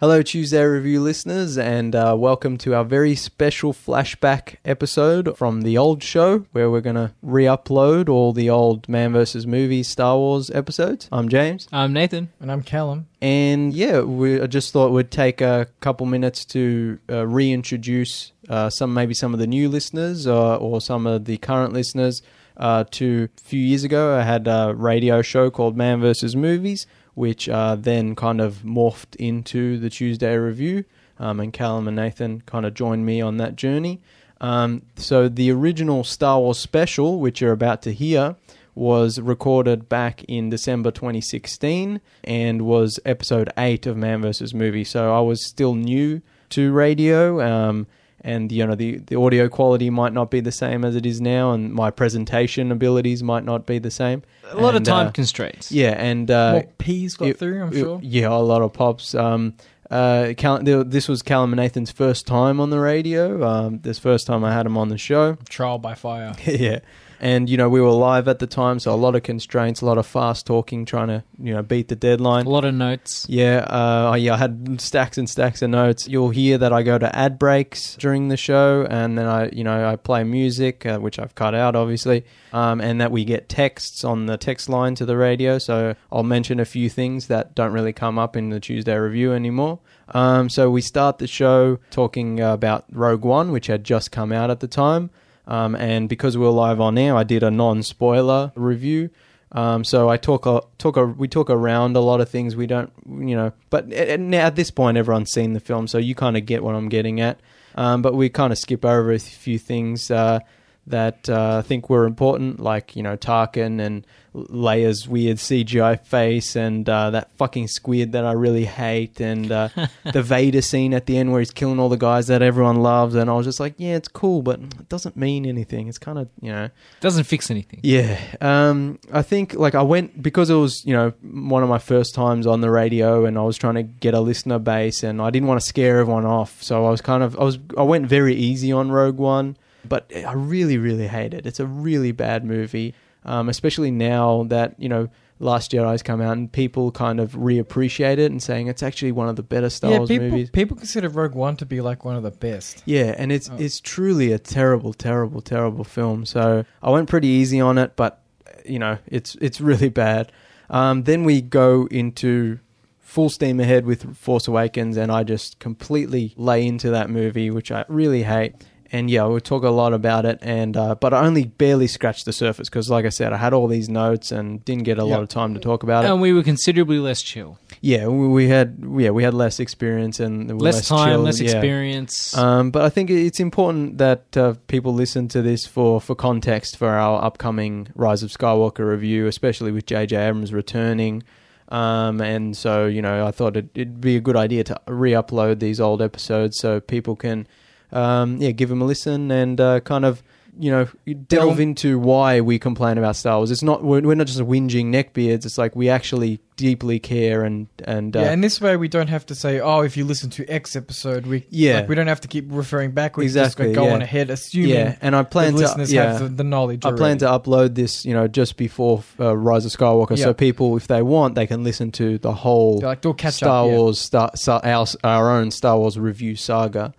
Hello, Tuesday Review listeners, and uh, welcome to our very special flashback episode from the old show where we're going to re upload all the old Man vs. Movies Star Wars episodes. I'm James. I'm Nathan. And I'm Callum. And yeah, we I just thought we'd take a couple minutes to uh, reintroduce uh, some, maybe some of the new listeners uh, or some of the current listeners. Uh, to a few years ago, I had a radio show called Man vs. Movies which uh, then kind of morphed into the Tuesday Review. Um, and Callum and Nathan kind of joined me on that journey. Um, so the original Star Wars special, which you're about to hear, was recorded back in December 2016 and was episode 8 of Man vs. Movie. So I was still new to radio. Um, and you know the, the audio quality might not be the same as it is now and my presentation abilities might not be the same A lot And, of time uh, constraints. yeah and uh, More peas got it- through, I'm it- sure. Yeah, a lot of pops. Um, uh, Cal- this was Callum and Nathan's first time on the radio. Um, this first time I had him on the show. Trial by fire. yeah. And, you know, we were live at the time, so a lot of constraints, a lot of fast talking, trying to, you know, beat the deadline. A lot of notes. Yeah, uh, yeah, I had stacks and stacks of notes. You'll hear that I go to ad breaks during the show, and then I, you know, I play music, uh, which I've cut out, obviously, um, and that we get texts on the text line to the radio. So I'll mention a few things that don't really come up in the Tuesday review anymore. Um, so we start the show talking about Rogue One, which had just come out at the time. Um, and because we were live on air, I did a non-spoiler review. Um, so I talk a, talk a, we talk around a lot of things we don't, you know, but at, at this point everyone's seen the film, so you kind of get what I'm getting at. Um, but we kind of skip over a few things uh, that uh, I think were important, like you know Tarkin and Leia's weird CGI face and uh, that fucking squid that I really hate, and uh, the Vader scene at the end where he's killing all the guys that everyone loves, and I was just like, yeah, it's cool, but it doesn't mean anything. It's kind of you know. Doesn't fix anything. Yeah, um, I think like I went because it was you know one of my first times on the radio, and I was trying to get a listener base, and I didn't want to scare everyone off, so I was kind of I was I went very easy on Rogue One, but I really really hate it. It's a really bad movie, um, especially now that you know Last Jedi's come out and people kind of reappreciate it and saying it's actually one of the better Star yeah, Wars people, movies. people consider Rogue One to be like one of the best. Yeah, and it's Oh. it's truly a terrible, terrible, terrible film. So I went pretty easy on it, but you know, it's it's really bad. Um, then we go into full steam ahead with Force Awakens, and I just completely lay into that movie, which I really hate. And yeah, we'll talk a lot about it, and uh, but I only barely scratched the surface because, like I said, I had all these notes and didn't get a lot of time to talk about it. And we were considerably less chill. yeah, we, we had yeah we had less experience and Less, less, time, chill, less yeah. experience. Um, but I think it's important that uh, people listen to this for, for context for our upcoming Rise of Skywalker review, especially with J.J. Abrams returning. Um, and so, you know, I thought it, it'd be a good idea to re upload these old episodes so people can, um, yeah, give them a listen and uh, kind of, you know, delve into why we complain about Star Wars. It's not, we're, we're not just whinging neckbeards, it's like we actually deeply care and, and, uh, yeah, and this way we don't have to say, oh, if you listen to X episode, we Yeah. like, we don't have to keep referring back. We Exactly, just go yeah. on ahead, assuming yeah, and I plan to, listeners yeah. have the, the knowledge. I plan to upload this, you know, just before uh, Rise of Skywalker, so people, if they want, they can listen to the whole like catch Star up. Wars, Star, Star, our, our own Star Wars review saga.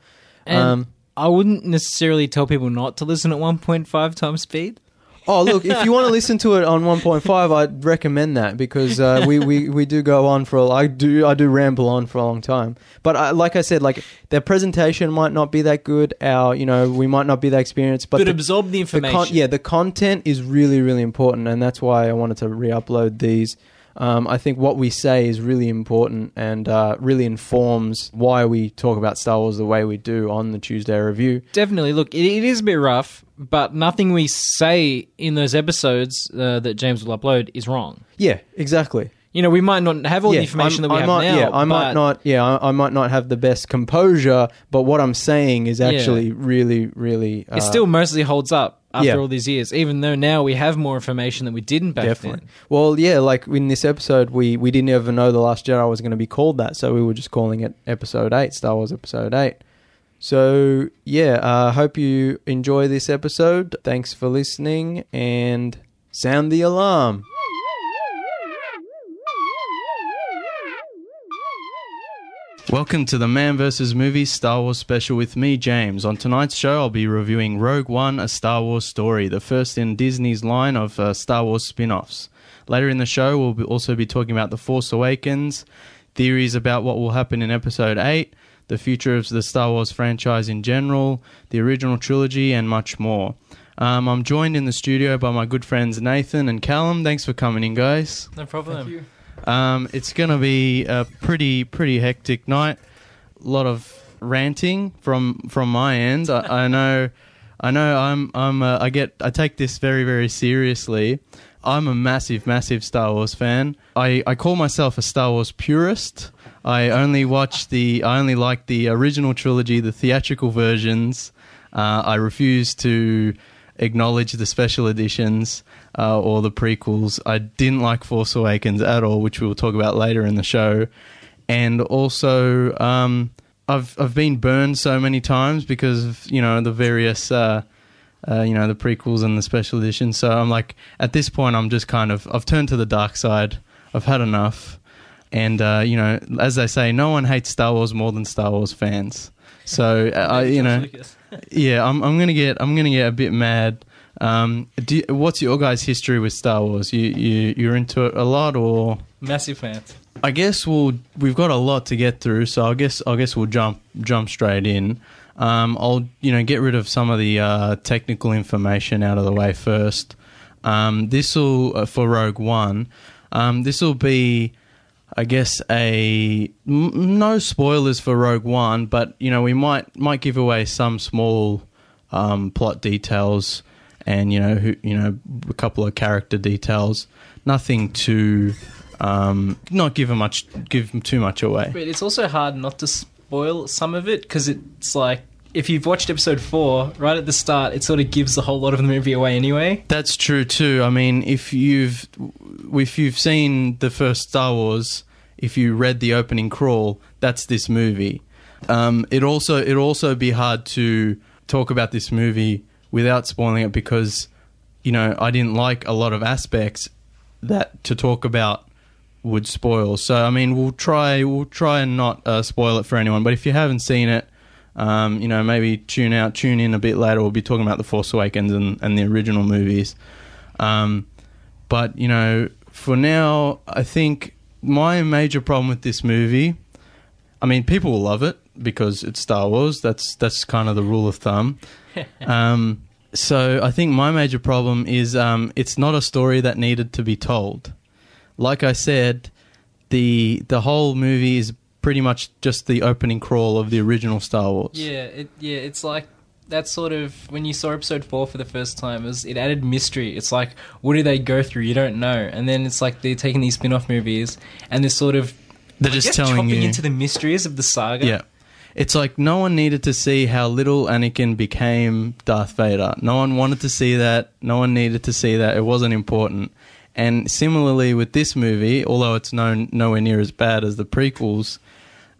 And um, I wouldn't necessarily tell people not to listen at 1.5 times speed. Oh, look, if you want to listen to it on 1.5, I'd recommend that because uh, we, we, we do go on for a, I do I do ramble on for a long time. But I, like I said, like their presentation might not be that good. Our you know we might not be that experienced, but But, the- absorb the the information. con- yeah, the content is really, really important, and that's why I wanted to re-upload these. Um, I think what we say is really important and uh, really informs why we talk about Star Wars the way we do on the Tuesday review. Definitely. Look, it, it is a bit rough, but nothing we say in those episodes uh, that James will upload is wrong. Yeah, exactly. You know, we might not have all yeah, the information I'm- that we I have might, now. Yeah, I might not. Yeah, I, I might not have the best composure, but what I'm saying is Yeah. actually really, really. Uh, It still mostly holds up after yeah. all these years, even though now we have more information that we didn't back Definitely. then. Well, yeah, like in this episode, we we didn't ever know the Last Jedi was going to be called that, so we were just calling it Episode Eight, Star Wars Episode Eight. So yeah, I uh, hope you enjoy this episode. Thanks for listening, and sound the alarm. Welcome to the Man vs. Movie Star Wars special with me, James. On tonight's show, I'll be reviewing Rogue One, a Star Wars story, the first in Disney's line of uh, Star Wars spin offs. Later in the show, we'll be also be talking about The Force Awakens, theories about what will happen in Episode 8, the future of the Star Wars franchise in general, the original trilogy, and much more. Um, I'm joined in the studio by my good friends Nathan and Callum. Thanks for coming in, guys. No problem. Um, it's going to be a pretty pretty hectic night. A lot of ranting from from my end. I, I know, I know. I'm I'm uh, I get I take this very very seriously. I'm a massive massive Star Wars fan. I I call myself a Star Wars purist. I only watch the I only like the original trilogy, the theatrical versions. Uh, I refuse to acknowledge the special editions uh, or the prequels. I didn't like Force Awakens at all, which we'll talk about later in the show. And also, um, I've I've been burned so many times because of you know the various uh, uh, you know the prequels and the special editions. So I'm like, at this point, I'm just kind of I've turned to the dark side. I've had enough. And uh, you know, as they say, no one hates Star Wars more than Star Wars fans. So uh, I, you know, yeah, I'm I'm gonna get I'm gonna get a bit mad. Um, do you- what's your guys' history with Star Wars? You you you're into it a lot, or Massive fans. I guess we'll we've got a lot to get through, so I guess I guess we'll jump jump straight in. Um, I'll you know get rid of some of the uh, technical information out of the way first. Um, this will uh, for Rogue One. Um, this will be, I guess, a m- no spoilers for Rogue One, but you know we might might give away some small um, plot details and you know who you know a couple of character details. Nothing too um, not give much give too much away. But it's also hard not to spoil some of it because it's like if you've watched episode four, right at the start, it sort of gives a whole lot of the movie away anyway. That's true too. I mean, if you've if you've seen the first Star Wars, if you read the opening crawl, that's this movie. Um, it also it also be hard to talk about this movie without spoiling it because you know I didn't like a lot of aspects that to talk about would spoil. So I mean, we'll try we'll try and not uh, spoil it for anyone. But if you haven't seen it, um, you know, maybe tune out, tune in a bit later. We'll be talking about the Force Awakens and, and the original movies. Um, but you know, for now, I think my major problem with this movie, I mean, people will love it because it's Star Wars. That's that's kind of the rule of thumb. um, so I think my major problem is um, it's not a story that needed to be told. Like I said, the the whole movie is pretty much just the opening crawl of the original Star Wars. Yeah, it, yeah, it's like that sort of when you saw episode four for the first time, it, was, it added mystery. It's like, what do they go through? You don't know, and then it's like they're taking these spin-off movies and they're sort of They're I just telling you. into the mysteries of the saga. Yeah. It's like no one needed to see how little Anakin became Darth Vader. No one wanted to see that. No one needed to see that. It wasn't important. And similarly with this movie, although it's known nowhere near as bad as the prequels,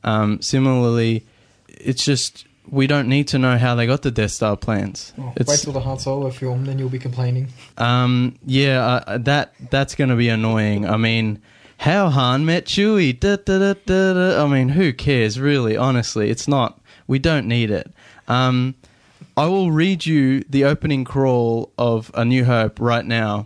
um, similarly, it's just we don't need to know how they got the Death Star plans. Oh, It's- wait till the Han Solo film, then you'll be complaining. um, yeah, uh, that that's going to be annoying. I mean, how Han met Chewie? Da, da, da. I mean, who cares? Really, honestly, it's not. We don't need it. Um, I will read you the opening crawl of A New Hope right now,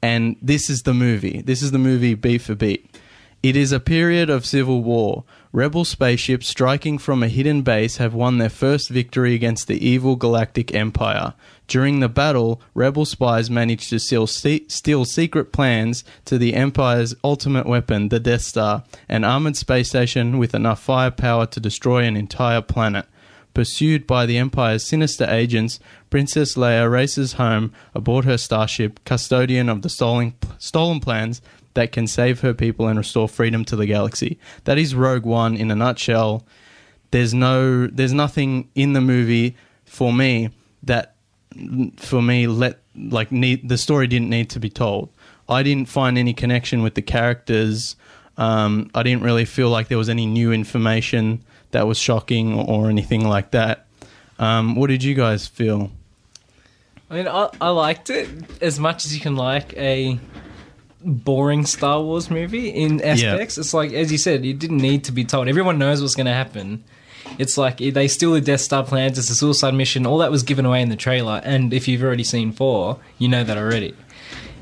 and this is the movie. This is the movie beat for beat. It is a period of civil war. Rebel spaceships striking from a hidden base have won their first victory against the evil galactic empire. During the battle, rebel spies managed to steal, steal secret plans to the empire's ultimate weapon, the Death Star, an armored space station with enough firepower to destroy an entire planet. Pursued by the Empire's sinister agents, Princess Leia races home aboard her starship, custodian of the stolen, stolen plans that can save her people and restore freedom to the galaxy. That is Rogue One in a nutshell. There's no, there's nothing in the movie for me that, for me, let like need the story didn't need to be told. I didn't find any connection with the characters. Um, I didn't really feel like there was any new information that was shocking or, anything like that. Um, what did you guys feel? I mean, I, I liked it as much as you can like a boring Star Wars movie in aspects. It's like, as you said, you didn't need to be told. Everyone knows what's going to happen. It's like they steal the Death Star plans. It's a suicide mission. All that was given away in the trailer. And if you've already seen four, you know that already.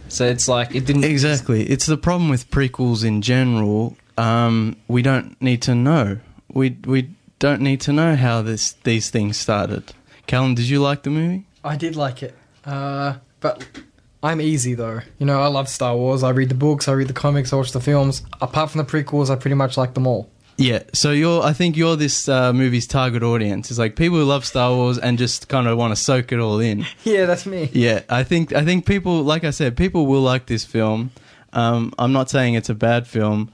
So it's like it didn't Exactly. It's the problem with prequels in general. Um, we don't need to know. We we don't need to know how this these things started. Callum, did you like the movie? I did like it, uh, but I'm easy though. You know, I love Star Wars. I read the books, I read the comics, I watch the films. Apart from the prequels, I pretty much like them all. Yeah. So you're. I think you're this uh, movie's target audience. It's like people who love Star Wars and just kind of want to soak it all in. Yeah, that's me. Yeah. I think. I think people, like I said, people will like this film. Um, I'm not saying it's a bad film.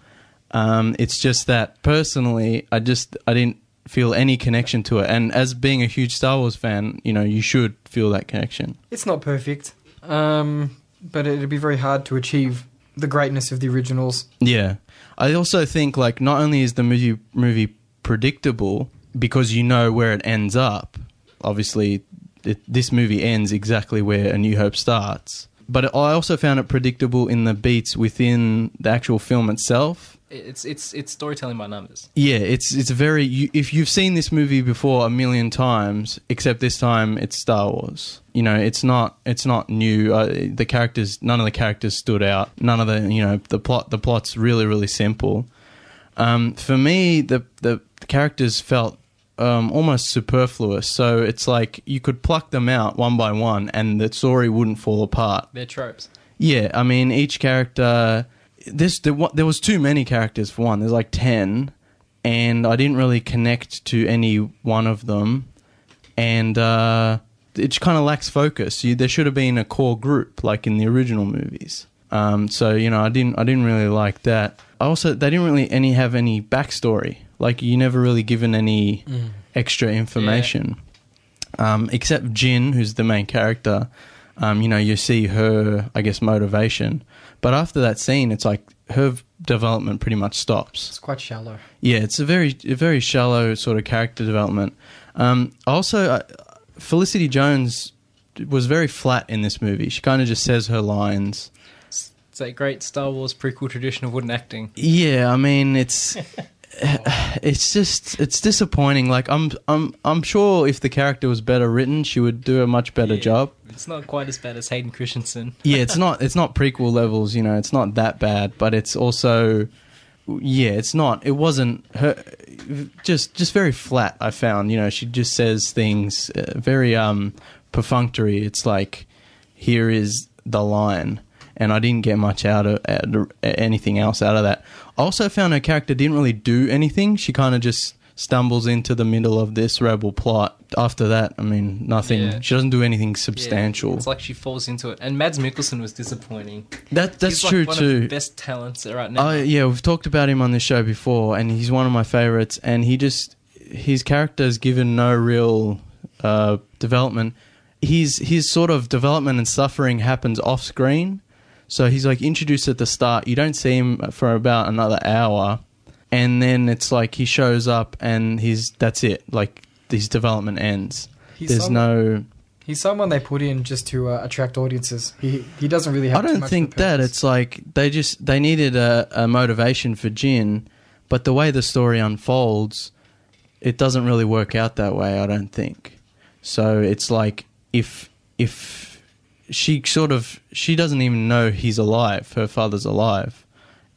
Um, it's just that personally, I just I didn't feel any connection to it. And as being a huge Star Wars fan, you know, you should feel that connection. It's not perfect, um, but it'd be very hard to achieve the greatness of the originals. Yeah. I also think like not only is the movie movie predictable because you know where it ends up. Obviously, it, this movie ends exactly where A New Hope starts. But I also found it predictable in the beats within the actual film itself. It's it's it's storytelling by numbers. Yeah, it's it's very. You, if you've seen this movie before a million times, except this time it's Star Wars. You know, it's not it's not new. Uh, the characters, none of the characters stood out. None of the you know the plot. The plot's really really simple. Um, for me, the the characters felt um, almost superfluous. So it's like you could pluck them out one by one, and the story wouldn't fall apart. They're tropes. Yeah, I mean each character. This there, there was too many characters for one. There's like ten, and I didn't really connect to any one of them, and uh, it kind of lacks focus. You, there should have been a core group like in the original movies. Um, so you know, I didn't I didn't really like that. I also they didn't really any have any backstory. Like you never really given any extra information, um, except Jyn, who's the main character. Um, you know, you see her, I guess, motivation. But after that scene, it's like her development pretty much stops. It's quite shallow. Yeah, it's a very, a very shallow sort of character development. Um, also, uh, Felicity Jones was very flat in this movie. She kind of just says her lines. It's that great Star Wars prequel tradition of wooden acting. Yeah, I mean, it's it's just it's disappointing. Like I'm I'm I'm sure if the character was better written, she would do a much better Yeah. job. It's not quite as bad as Hayden Christensen. yeah, it's not it's not prequel levels, you know, it's not that bad, but it's also yeah, it's not it wasn't her just just very flat I found, you know, she just says things uh, very um perfunctory. It's like here is the line and I didn't get much out of, out of anything else out of that. I also found her character didn't really do anything. She kind of just stumbles into the middle of this rebel plot. After that, I mean, nothing. Yeah. She doesn't do anything Yeah, substantial. it's like she falls into it. And Mads Mikkelsen was disappointing. that that's He's like true one too. Of the best talents right now. Oh yeah, we've talked about him on this show before, and he's one of my favorites. And he just his character is given no real uh, development. His his sort of development and suffering happens off screen. So he's like introduced at the start. You don't see him for about another hour, and then it's like he shows up, and he's that's it. Like his development ends. He's There's some- no. He's someone they put in just to uh, attract audiences. He he doesn't really have. I don't think that. It's like they just they needed a, a motivation for Jyn, but the way the story unfolds, it doesn't really work out that way. I don't think. So it's like if if she sort of she doesn't even know he's alive, her father's alive,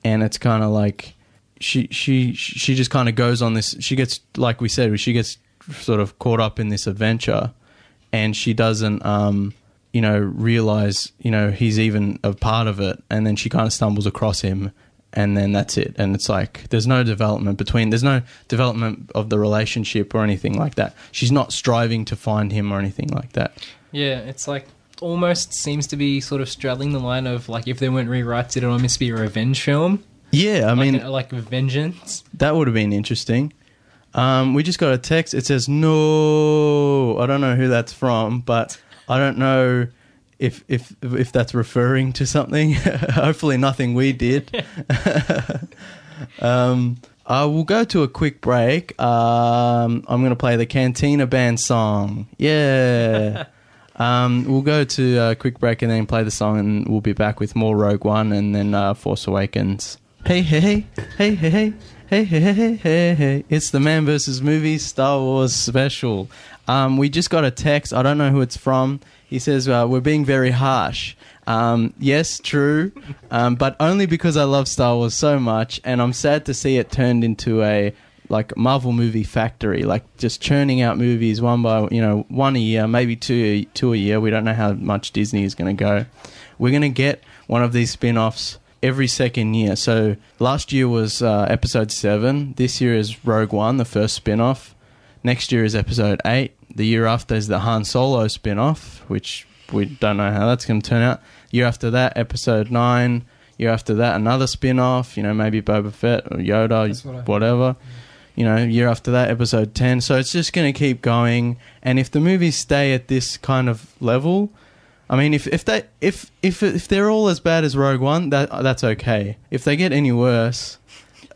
and it's kind of like she she she just kind of goes on this. She gets like we said, she gets sort of caught up in this adventure, and she doesn't um you know realize you know he's even a part of it, and then she kind of stumbles across him. And then that's it. And it's like there's no development between there's no development of the relationship or anything like that. She's not striving to find him or anything like that. Yeah, it's like almost seems to be sort of straddling the line of like if there weren't rewrites, it'd almost be a revenge film. Yeah, I like, mean, a- like vengeance. That would have been interesting. Um, we just got a text. It says no. I don't know who that's from, but I don't know if if if that's referring to something. Hopefully, nothing we did. um, uh, we'll go to a quick break. Um, I'm going to play the Cantina Band song. Yeah. Um, we'll go to a quick break and then play the song, and we'll be back with more Rogue One and then uh, Force Awakens. Hey, hey, hey, hey, hey, hey. Hey, hey, hey, hey, hey. It's the Man vs. Movies Star Wars special. Um, we just got a text. I don't know who it's from. He says, uh, We're being very harsh. Um, yes, true. Um, but only because I love Star Wars so much, and I'm sad to see it turned into a like Marvel movie factory, like just churning out movies one by you know one a year, maybe two two a year. We don't know how much Disney is going to go. We're going to get one of these spin-offs every second year. So last year was uh, episode seven. This year is Rogue One, the first spin-off. Next year is episode eight. The year after is the Han Solo spin-off, which we don't know how that's going to turn out. Year after that, episode nine. Year after that, another spin-off. You know, maybe Boba Fett or Yoda, what whatever. You know, year after that, episode ten. So it's just going to keep going. And if the movies stay at this kind of level, I mean, if if they if if if they're all as bad as Rogue One, that that's okay. If they get any worse,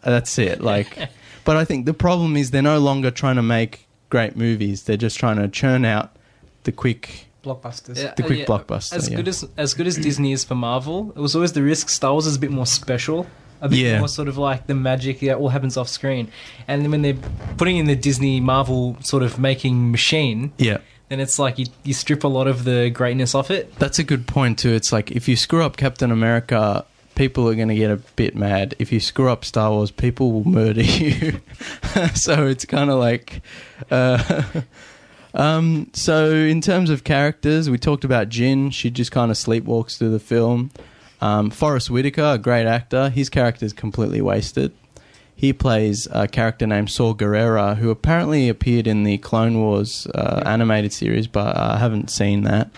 that's it. Like, but I think the problem is they're no longer trying to make great movies. They're just trying to churn out the quick. Blockbusters. Yeah, The quick yeah, blockbuster, As yeah. good as as good as Disney is for Marvel, it was always the risk. Star Wars is a bit more special, a bit Yeah. more sort of like the magic that all happens off screen. And then when they're putting in the Disney Marvel sort of making machine, Yeah, then it's like you, you strip a lot of the greatness off it. that's a good point too. It's like if you screw up Captain America. People are going to get a bit mad. If you screw up Star Wars, people will murder you. so it's kind of like, uh, Um, so in terms of characters, we talked about Jyn. She just kind of sleepwalks through the film. Um, Forest Whitaker, a great actor, his character is completely wasted. He plays a character named Saw Gerrera, who apparently appeared in the Clone Wars uh, animated series, but I haven't seen that.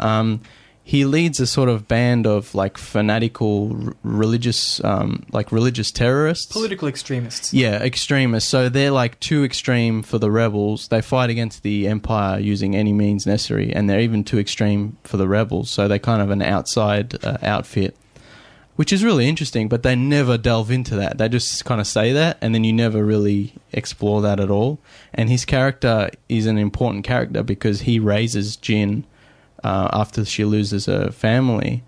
Um, he leads a sort of band of like fanatical r- religious, um, like religious terrorists. Political extremists. Yeah, extremists. So they're like too extreme for the rebels. They fight against the empire using any means necessary, and they're even too extreme for the rebels. So they're kind of an outside uh, outfit, which is really interesting. But they never delve into that. They just kind of say that, and then you never really explore that at all. And his character is an important character because he raises Jyn uh, after she loses her family,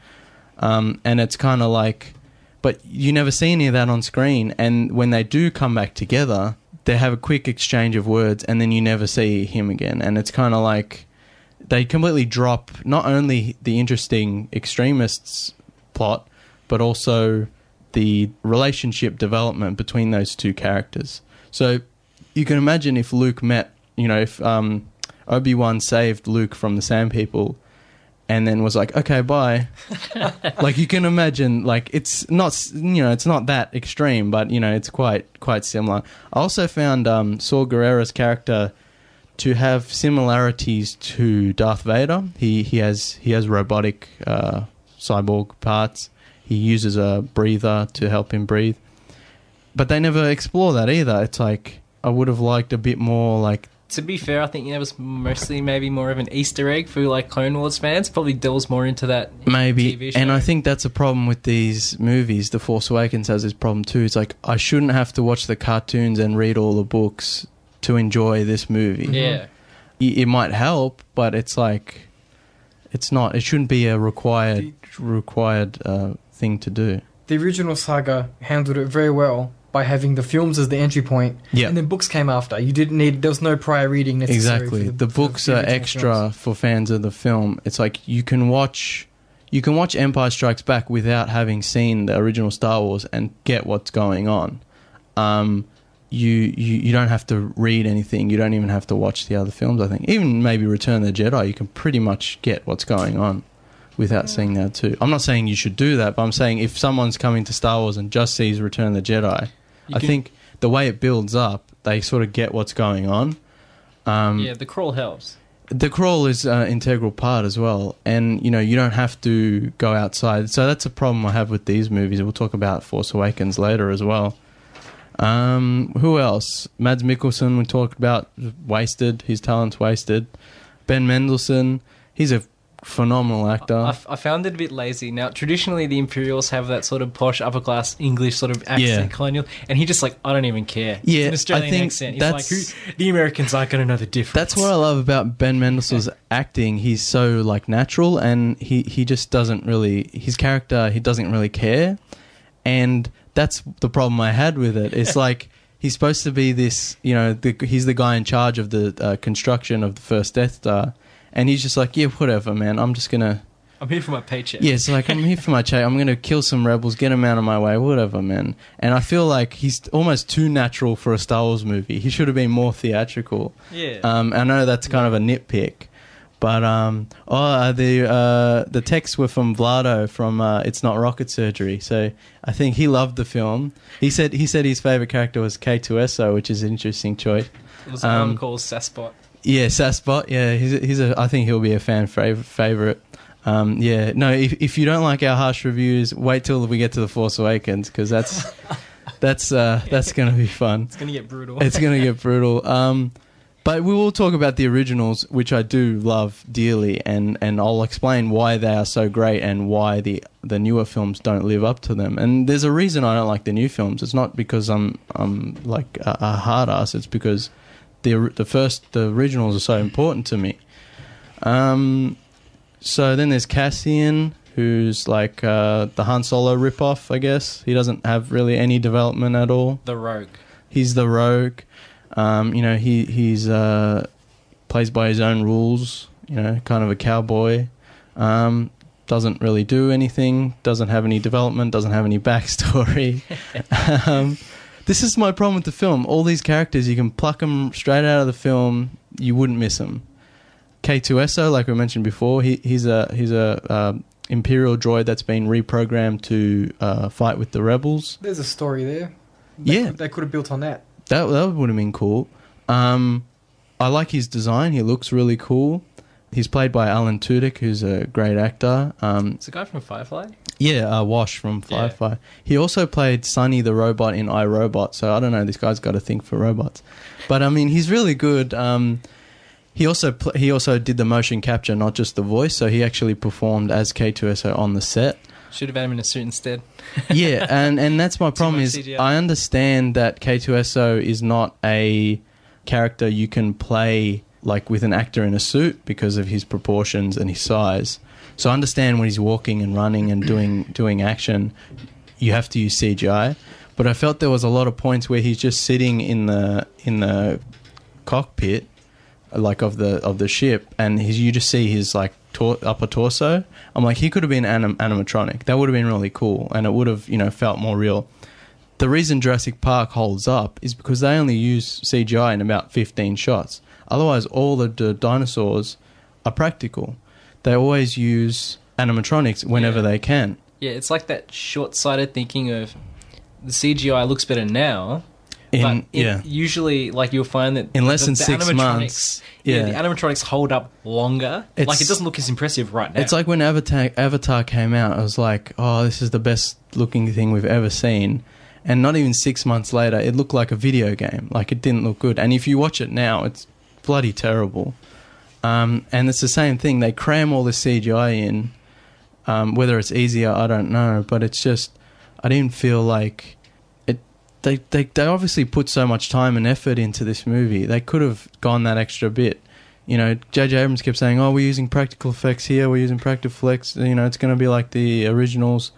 um, and it's kind of like but you never see any of that on screen. And when they do come back together, they have a quick exchange of words, and then you never see him again. And it's kind of like they completely drop not only the interesting extremists plot, but also the relationship development between those two characters. So you can imagine if Luke met, you know, if um, Obi Wan saved Luke from the Sand People, and then was like, "Okay, bye." like you can imagine, like it's not, you know, it's not that extreme, but you know, it's quite quite similar. I also found um, Saw Gerrera's character to have similarities to Darth Vader. He he has he has robotic uh, cyborg parts. He uses a breather to help him breathe, but they never explore that either. It's like I would have liked a bit more like To be fair, I think that was mostly maybe more of an Easter egg for like Clone Wars fans. Probably delves more into that. Maybe, and I think that's a problem with these movies. The Force Awakens has this problem too. It's like I shouldn't have to watch the cartoons and read all the books to enjoy this movie. Yeah. It might help, but it's like it's not. It shouldn't be a required required uh, thing to do. The original saga handled it very well by having the films as the entry point, Yeah. and then books came after. You didn't need. There was no prior reading necessary. Exactly. for The, books the are extra films. for fans of the film. It's like you can watch you can watch Empire Strikes Back without having seen the original Star Wars and get what's going on. Um, you, you you don't have to read anything. You don't even have to watch the other films. I think even maybe Return of the Jedi, you can pretty much get what's going on without seeing that too. I'm not saying you should do that, but I'm saying if someone's coming to Star Wars and just sees Return of the Jedi, You I can- think the way it builds up, they sort of get what's going on. Um, Yeah, the crawl helps. the crawl is an integral part as well. And you know you don't have to go outside. So that's a problem i have with these movies. We'll talk about force awakens later as well. Um, who else? Mads mikkelsen we talked about wasted. His talent's wasted. Ben mendelsohn he's a phenomenal actor. I, I found it a bit lazy. Now, traditionally, the Imperials have that sort of posh, upper class English sort of accent, Yeah. colonial, and he just like, I don't even care. Yeah, it's an Australian I think accent. He's that's- like, Who, the Americans aren't going to know the difference. That's what I love about Ben Mendelsohn's acting. He's so like natural, and he he just doesn't really his character. He doesn't really care, and that's the problem I had with it. It's like he's supposed to be this, you know, the, he's the guy in charge of the uh, construction of the first Death Star, and he's just like, yeah, whatever, man. I'm just gonna. I'm here for my paycheck. Yeah, it's like I'm here for my check. I'm gonna kill some rebels, get them out of my way, whatever, man. And I feel like he's almost too natural for a Star Wars movie. He should have been more theatrical. Yeah. Um, I know that's kind of a nitpick, but um, oh, uh, the uh, the texts were from Vlado from uh, It's Not Rocket Surgery. So I think he loved the film. He said he said his favorite character was K2SO, which is an interesting choice. it was um, called Saspot. Yeah, Saspot. Yeah, he's a, he's a. I think he'll be a fan favorite. favorite. Um, yeah, no. If if you don't like our harsh reviews, wait till we get to the Force Awakens because that's that's uh, that's gonna be fun. It's going to get brutal. It's going to get brutal. Um, but we will talk about the originals, which I do love dearly, and, and I'll explain why they are so great and why the the newer films don't live up to them. And there's a reason I don't like the new films. It's not because I'm I'm like a, a hard ass. It's because the the first the originals are so important to me. Um, so then there's Cassian, who's like uh, the Han Solo ripoff, I guess. He doesn't have really any development at all the Rogue. he's the rogue. Um, you know, he he's uh, plays by his own rules. You know, kind of a cowboy. Um, doesn't really do anything. Doesn't have any development. Doesn't have any backstory. um, this is my problem with the film. All these characters, you can pluck them straight out of the film. You wouldn't miss them. K2SO, like we mentioned before, he, he's a he's a uh, imperial droid that's been reprogrammed to uh, fight with the rebels. There's a story there. They Yeah. they could have built on that. That that would have been cool. Um, I like his design. He looks really cool. He's played by Alan Tudyk, who's a great actor. Um, It's a guy from Firefly. yeah, uh, Wash from Firefly. He also played Sonny the robot in I iRobot. So I don't know. This guy's got a thing for robots, but I mean, he's really good. Um, he also pl- he also did the motion capture, not just the voice. So he actually performed as K2SO on the set Should have had him in a suit instead. yeah, and and that's my problem is CGI. I understand that K2SO is not a character you can play like with an actor in a suit because of his proportions and his size. So I understand when he's walking and running and doing doing action, you have to use CGI. But I felt there was a lot of points where he's just sitting in the in the cockpit, like of the of the ship, and he's, you just see his like tor- upper torso. I'm like, he could have been anim- animatronic. That would have been really cool, and it would have you know felt more real. The reason Jurassic Park holds up is because they only use CGI in about 15 shots. Otherwise, all the, dinosaurs are practical. They always use animatronics whenever Yeah. they can. Yeah, it's like that short-sighted thinking of the CGI looks better now. In but it- yeah, usually, like you'll find that In less than six animatronics- months, yeah. the animatronics hold up longer. It's- like it doesn't look as impressive right now. It's like when Avatar Avatar came out, I was like, "Oh, this is the best looking thing we've ever seen." And not even 6 months later, it looked like a video game. Like it didn't look good. And if you watch it now, it's bloody terrible. Um, and it's the same thing. They cram all the CGI in. Um, whether it's easier, I don't know, but it's just I didn't feel like it they, they they obviously put so much time and effort into this movie. They could have gone that extra bit. You know, J.J. Abrams kept saying, "Oh, we're using practical effects here. We're using practical effects. You know, it's going to be like the originals."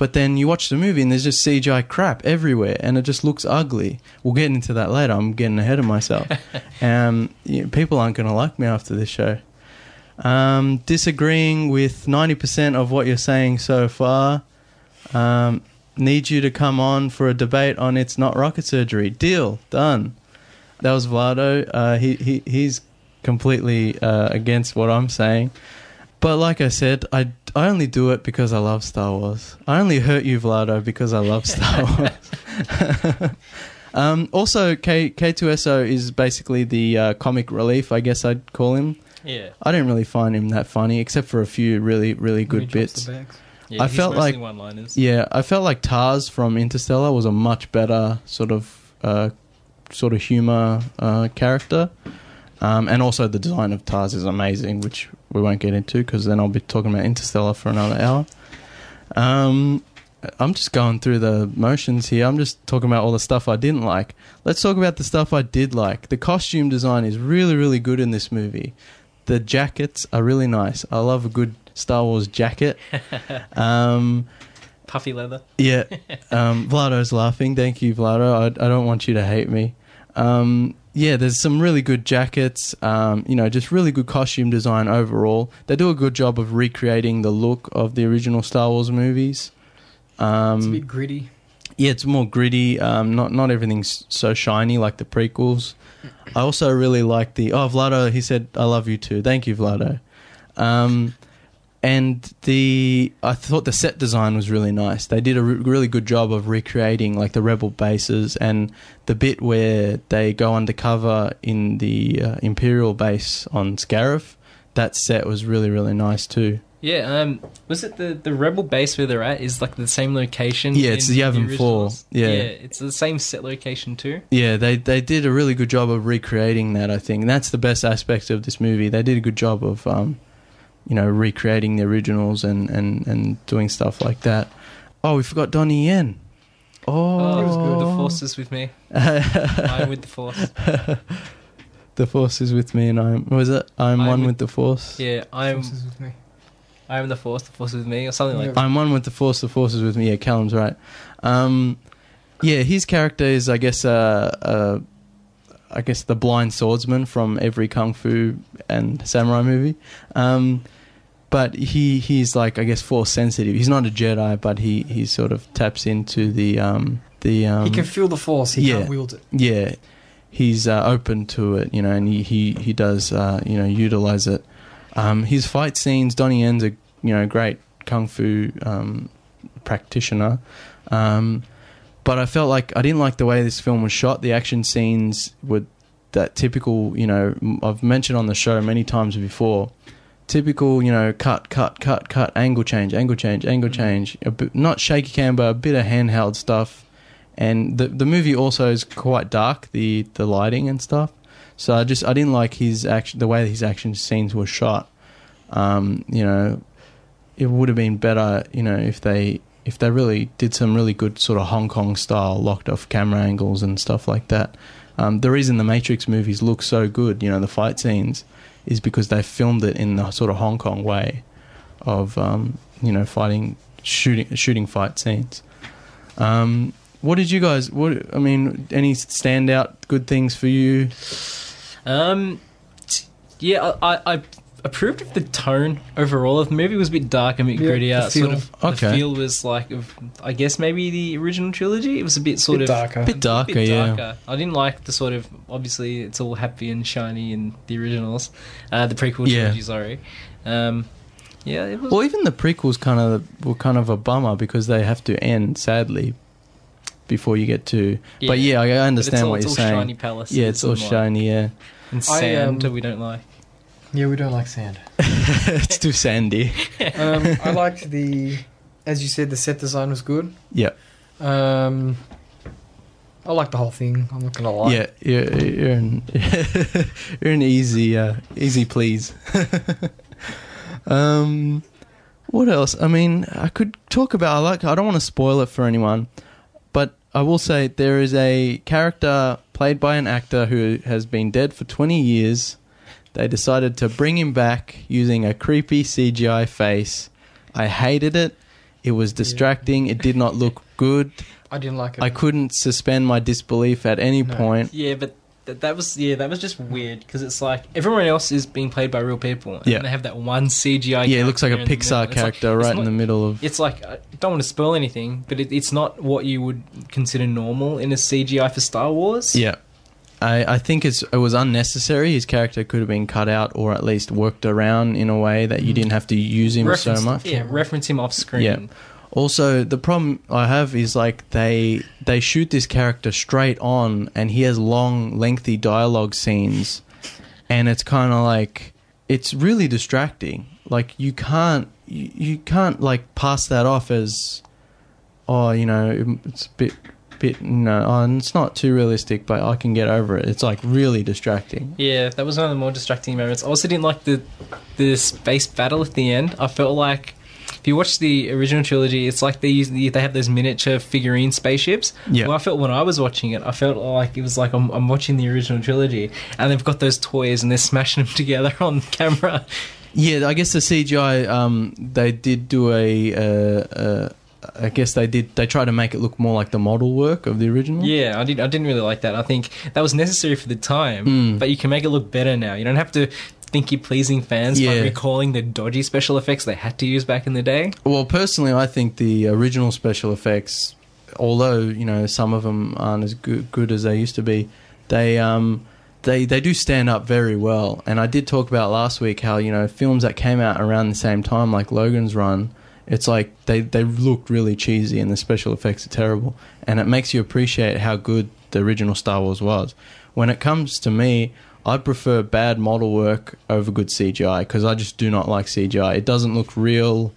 But then you watch the movie and there's just CGI crap everywhere, and it just looks ugly. We'll get into that later. I'm getting ahead of myself. um, you know, people aren't going to like me after this show. Um, disagreeing with 90% of what you're saying so far. Um, need you to come on for a debate on it's not rocket surgery. Deal done. That was Vlado. Uh, he he he's completely uh, against what I'm saying. But like I said, I, I only do it because I love Star Wars. I only hurt you, Vlado, because I love Star Wars. um, also, K K2SO is basically the uh, comic relief, I guess I'd call him. yeah, I didn't really find him that funny, except for a few really really good bits. yeah I he's felt like- one-liners. Yeah, I felt like Tars from Interstellar was a much better sort of uh, sort of humor uh, character. Um, and also the design of Tars is amazing, which we won't get into because then I'll be talking about Interstellar for another hour. Um, I'm just going through the motions here. I'm just talking about all the stuff I didn't like. Let's talk about the stuff I did like. The costume design is really, really good in this movie. The jackets are really nice. I love a good Star Wars jacket. Um, Puffy leather. yeah, um, Vlado's laughing. Thank you, Vlado. I, I don't want you to hate me. Um, yeah, there's some really good jackets. Um, you know, just really good costume design overall. They do a good job of recreating the look of the original Star Wars movies. Um, It's a bit gritty. yeah, it's more gritty. Um, not not everything's so shiny like the prequels. I also really like the oh Vlado. He said I love you too. Thank you, Vlado. And the I thought the set design was really nice. They did a re- really good job of recreating like the rebel bases and the bit where they go undercover in the uh, Imperial base on Scarif. That set was really really nice too. Yeah, um, was it the, the rebel base where they're at is like the same location? Yeah, it's the Yavin originals? 4, yeah. it's the same set location too. Yeah, they they did a really good job of recreating that. I think and that's the best aspect of this movie. They did a good job of, um, you know, recreating the originals and, and, and doing stuff like that. Oh, we forgot Donnie Yen. Oh, Oh, It was good. the force is with me. I'm with the force. the force is with me, and I'm was it? I'm, I'm one with- with the force. Yeah, I'm Forces with me. I'm the force. The force is with me, or something like Yeah. that. I'm one with the force. The force is with me. Yeah, Callum's right. Um, yeah, his character is, I guess, uh, uh, I guess the blind swordsman from every kung fu and samurai movie. Um, but he he's like, I guess, force sensitive. He's not a Jedi, but he he sort of taps into the um the um. he can feel the force. He yeah. can't wield it. yeah, he's uh, open to it, you know, and he he, he does uh, you know utilize it. Um, his fight scenes, Donnie Yen's a you know great kung fu um, practitioner, um, but I felt like I didn't like the way this film was shot. The action scenes were that typical, you know, I've mentioned on the show many times before. Typical, you know, cut, cut, cut, cut, angle change, angle change, angle change. A bit, not shaky cam, but a bit of handheld stuff and the the movie also is quite dark the the lighting and stuff so i just i didn't like his action the way his action scenes were shot um you know it would have been better you know if they if they really did some really good sort of hong kong style locked off camera angles and stuff like that um, the reason the matrix movies look so good you know the fight scenes is because they filmed it in the sort of hong kong way of um, you know fighting shooting shooting fight scenes um, what did you guys? What I mean, any standout good things for you? Um, yeah, I, I approved of the tone overall of the movie. It was a bit dark and a bit Yeah, grittier. the Sort feel. of, Okay. the feel was like, of, I guess maybe the original trilogy. It was a bit sort Bit of darker. Bit darker, bit yeah. darker. I didn't like the sort of obviously it's all happy and shiny in the originals, uh, the prequel Yeah. trilogy. Sorry. Um, yeah, it was. Well, even the prequels kind of were kind of a bummer because they have to end sadly before you get to. But yeah, I but it's understand all, what you're all saying. shiny palaces. yeah, it's all and, like, shiny. Yeah, and I, sand um, we don't like. Yeah, we don't like sand. it's too sandy. Um, I liked the, as you said, the set design was good. Yeah, Um, I like the whole thing. I'm not gonna lie. yeah. You're, you're an you're an easy uh, easy please. um, what else? I mean, I could talk about. I like. I don't want to spoil it for anyone, but I will say there is a character played by an actor who has been dead for 20 years. They decided to bring him back using a creepy CGI face. I hated it. It was distracting. It did not look good. I didn't like it. I couldn't suspend my disbelief at any No. point. Yeah, but th- that was yeah, that was just weird because it's like everyone else is being played by real people, and Yeah. then they have that one CGI. Yeah, it looks like a character in the middle. Pixar It's like- character it's right in not- the middle of. It's like I don't want to spoil anything, but it, it's not what you would consider normal in a CGI for Star Wars. Yeah. I, I think it's it was unnecessary. His character could have been cut out or at least worked around in a way that you Mm. didn't have to use him reference, so much. Yeah, reference him off screen. Yeah. Also, the problem I have is like they they shoot this character straight on, and he has long, lengthy dialogue scenes, and it's kind of like it's really distracting. Like you can't you, you can't like pass that off as oh you know it's a bit bit, know, oh, it's not too realistic, but I can get over it. It's like really distracting. Yeah, that was one of the more distracting moments. I also didn't like the the space battle at the end. I felt like if you watch the original trilogy, it's like they use the, they have those miniature figurine spaceships. Yeah. Well, I felt when I was watching it, I felt like it was like I'm, I'm watching the original trilogy, and they've got those toys and they're smashing them together on camera. Yeah, I guess the CGI, um, they did do a, uh, uh, I guess they did, they tried to make it look more like the model work of the original. Yeah, I didn't I didn't really like that. I think that was necessary for the time, Mm. but you can make it look better now. You don't have to think you're pleasing fans by recalling the dodgy special effects they had to use back in the day. Well, personally, I think the original special effects, although you know some of them aren't as good, good as they used to be, they um they they do stand up very well. And I did talk about last week how you know films that came out around the same time, like Logan's Run, it's like they they looked really cheesy and the special effects are terrible, and it makes you appreciate how good the original Star Wars was. When it comes to me. I prefer bad model work over good CGI because I just do not like CGI. It doesn't look real.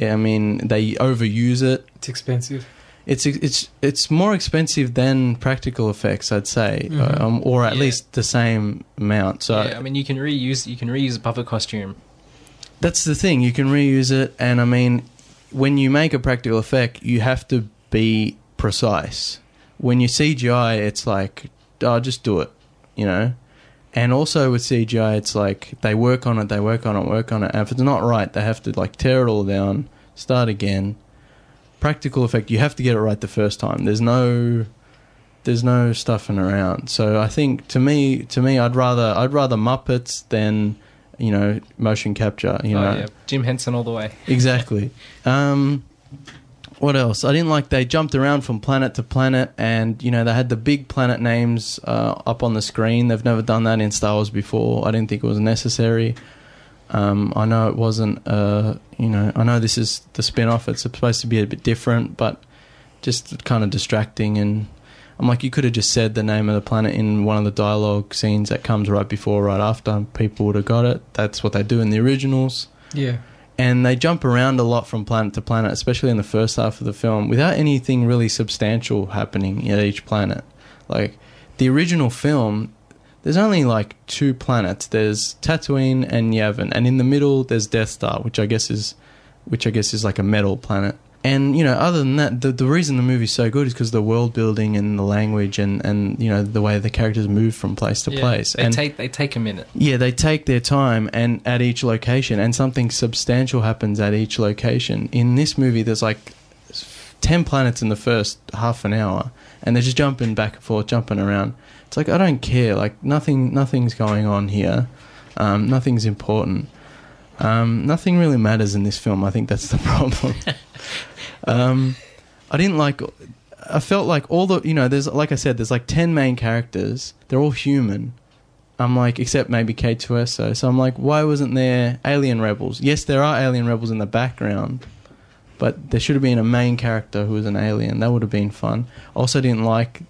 I mean, they overuse it. It's expensive. It's it's it's more expensive than practical effects, I'd say, Mhm. um, or at Yeah. least the same amount. So yeah, I mean you can reuse you can reuse a puppet costume. That's the thing. You can reuse it, and I mean, when you make a practical effect, you have to be precise. When you CGI, it's like, oh, just do it, you know. And also with CGI, it's like they work on it, they work on it, work on it. And if it's not right, they have to like tear it all down, start again. Practical effect, you have to get it right the first time. There's no, there's no stuffing around. So I think to me, to me, I'd rather I'd rather Muppets than you know motion capture. You oh, know yeah. Jim Henson all the way. exactly. Um, what else? I didn't like they jumped around from planet to planet, and you know they had the big planet names uh, up on the screen. They've never done that in Star Wars before. I didn't think it was necessary. Um, I know it wasn't. Uh, you know, I know this is the spin-off. It's supposed to be a bit different, but just kind of distracting. And I'm like, you could have just said the name of the planet in one of the dialogue scenes that comes right before, right after. People would have got it. That's what they do in the originals Yeah. and they jump around a lot from planet to planet, especially in the first half of the film, without anything really substantial happening at each planet. Like the original film, there's only like two planets. There's Tatooine and Yavin, and in the middle there's Death Star, which I guess is, which I guess is like a metal planet. And you know, other than that, the the reason the movie's so good is because the world building and the language and and you know the way the characters move from place to Yeah, place. They and take they take a minute. yeah, they take their time and at each location, and something substantial happens at each location. In this movie, there's like ten planets in the first half an hour, and they're just jumping back and forth, jumping around. It's like I don't care. Like nothing, nothing's going on here. Um, nothing's important. Um, nothing really matters in this film. I think that's the problem. um, I didn't like. I felt like all the you know. There's like I said. There's like ten main characters. They're all human. I'm like, except maybe K2SO. So I'm like, why wasn't there alien rebels? Yes, there are alien rebels in the background, but there should have been a main character who was an alien. That would have been fun. Also, didn't like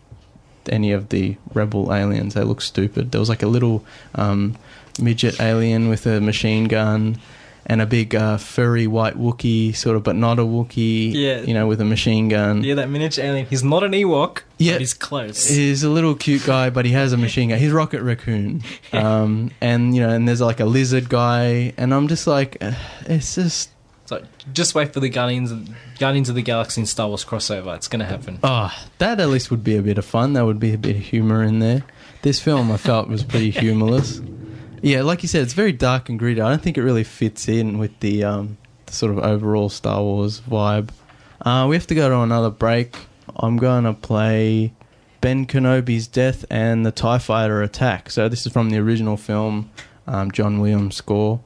any of the rebel aliens. They look stupid. There was like a little um, midget alien with a machine gun. And a big uh, furry white Wookie, sort of, but not a Wookie. Yeah. you know, with a machine gun. Yeah, that miniature alien. He's not an Ewok. Yeah. but he's close. He's a little cute guy, but he has a machine gun. He's Rocket Raccoon, um, and you know, and there's like a lizard guy, and I'm just like, uh, it's just, So just wait for the Guardians of, Guardians of the Galaxy and Star Wars crossover. It's gonna happen. oh, that at least would be a bit of fun. That would be a bit of humor in there. This film, I felt, was pretty humorless. Yeah, like you said, it's very dark and gritty. I don't think it really fits in with the, um, the sort of overall Star Wars vibe. Uh, we have to go to another break. I'm going to play Ben Kenobi's death and the TIE fighter attack. So, this is from the original film, um, John Williams' score.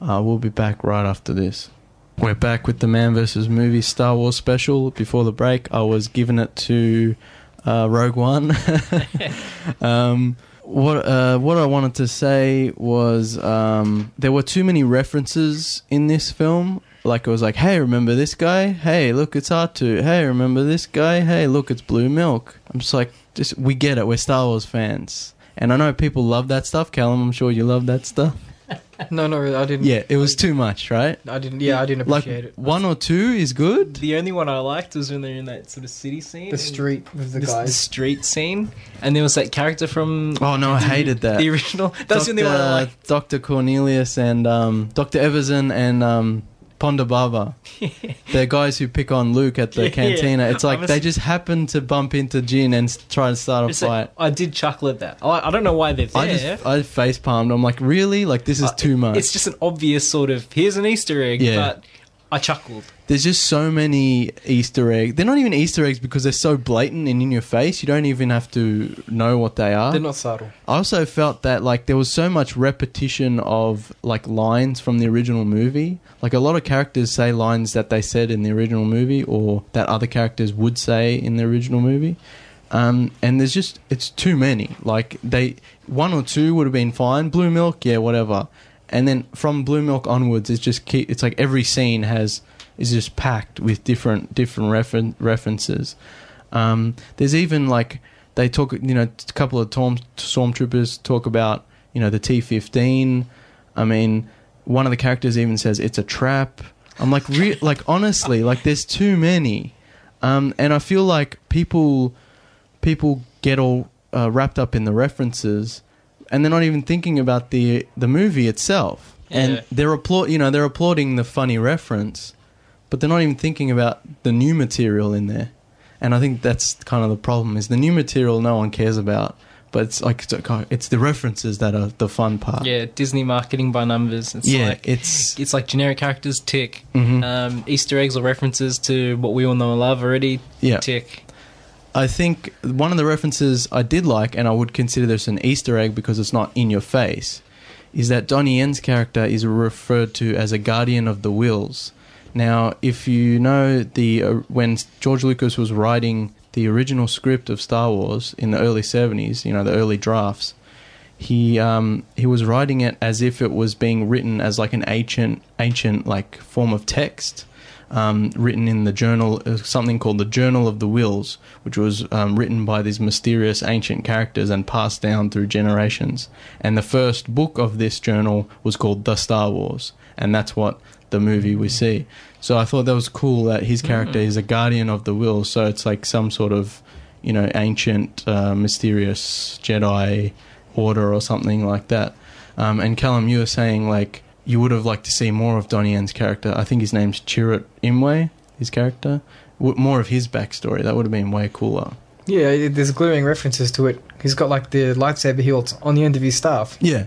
Uh, we'll be back right after this. We're back with the Man vs. Movie Star Wars special. Before the break, I was giving it to uh, Rogue One. um, what uh, what I wanted to say was um, there were too many references in this film. Like it was like, hey, remember this guy? Hey, look, it's R2. Hey, remember this guy? Hey, look, it's Blue Milk. I'm just like, just we get it. We're Star Wars fans, and I know people love that stuff. Callum, I'm sure you love that stuff. No, no, I didn't. Yeah, it was too much, right? I didn't. Yeah, I didn't Like appreciate it. one or two is good. The only one I liked was when they're in that sort of city scene. The street with the the, the guys. street scene, and there was that character from Oh no, I hated that. the original. That's the only one I liked. Dr. Cornelius and um, Dr. Evazan and um, Ponda Baba. They're guys who pick on Luke at the Yeah. cantina. It's like they just happen to bump into Jyn and s- try to start a It's like- fight. I did chuckle at that. I, I don't know why they're there. I just I face palmed. I'm like, really? Like this is too much. It's just an obvious sort of here's an Easter egg, Yeah. but I chuckled. There's just so many Easter eggs. They're not even Easter eggs because they're so blatant and in your face. You don't even have to know what they are. They're not subtle. I also felt that like there was so much repetition of like lines from the original movie. Like a lot of characters say lines that they said in the original movie or that other characters would say in the original movie. Um, and there's just it's too many. Like they one or two would have been fine. Blue milk, yeah, whatever. And then from blue milk onwards, it's just ke- it's like every scene has is just packed with different different refer- references. Um, there's even like they talk, you know, a couple of storm stormtroopers talk about, you know, the T15. I mean, one of the characters even says it's a trap. I'm like, re- like honestly, like there's too many, um, and I feel like people, people get all uh, wrapped up in the references, and they're not even thinking about the the movie itself, Yeah. and they're applaud, you know, they're applauding the funny reference, but they're not even thinking about the new material in there. And I think that's kind of the problem is the new material no one cares about, but it's like it's, the references that are the fun part. Yeah, Disney marketing by numbers. It's yeah, like it's it's like generic characters tick, mhm. um, Easter eggs or references to what we all know and love already yeah. tick. I think one of the references I did like, and I would consider this an Easter egg because it's not in your face, is that Donnie Yen's character is referred to as a guardian of the Whills. Now, if you know the uh, when George Lucas was writing the original script of Star Wars in the early '70s, you know the early drafts, he um, he was writing it as if it was being written as like an ancient ancient like form of text um, written in the journal, uh, something called the Journal of the Whills, which was um, written by these mysterious ancient characters and passed down through generations. And the first book of this journal was called The Star Wars, and that's what the movie we see. So I thought that was cool that his character Mhm. is a guardian of the will. so it's like some sort of, you know, ancient, uh, mysterious Jedi order or something like that. Um, and Callum, you were saying like you would have liked to see more of Donnie Yen's character. I think his name's Chirrut Imwe, his character. W- more of his backstory. That would have been way cooler. Yeah, it- there's glaring references to it. He's got like the lightsaber hilt on the end of his staff. Yeah,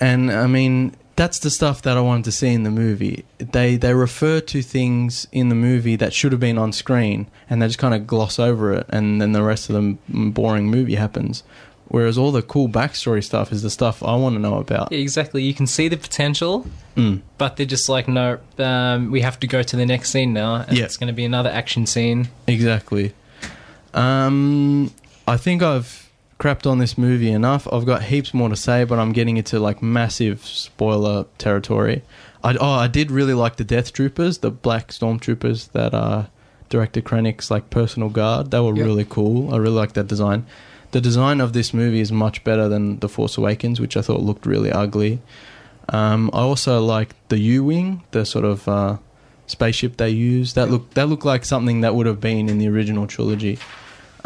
and I mean that's the stuff that I wanted to see in the movie. They they refer to things in the movie that should have been on screen, and they just kind of gloss over it, and then the rest of the boring movie happens. Whereas all the cool backstory stuff is the stuff I want to know about. Yeah, exactly. You can see the potential, Mm. but they're just like, no, um, we have to go to the next scene now. And Yeah. It's going to be another action scene. Exactly. Um, I think I've crapped on this movie enough. I've got heaps more to say, but I'm getting into like massive spoiler territory. I, oh, I did really like the Death Troopers, the black stormtroopers that are Director Krennic's like personal guard. They were Yep. really cool. I really like that design. The design of this movie is much better than The Force Awakens, which I thought looked really ugly. Um, I also like the U-wing, the sort of uh, spaceship they use. That look that looked like something that would have been in the original trilogy.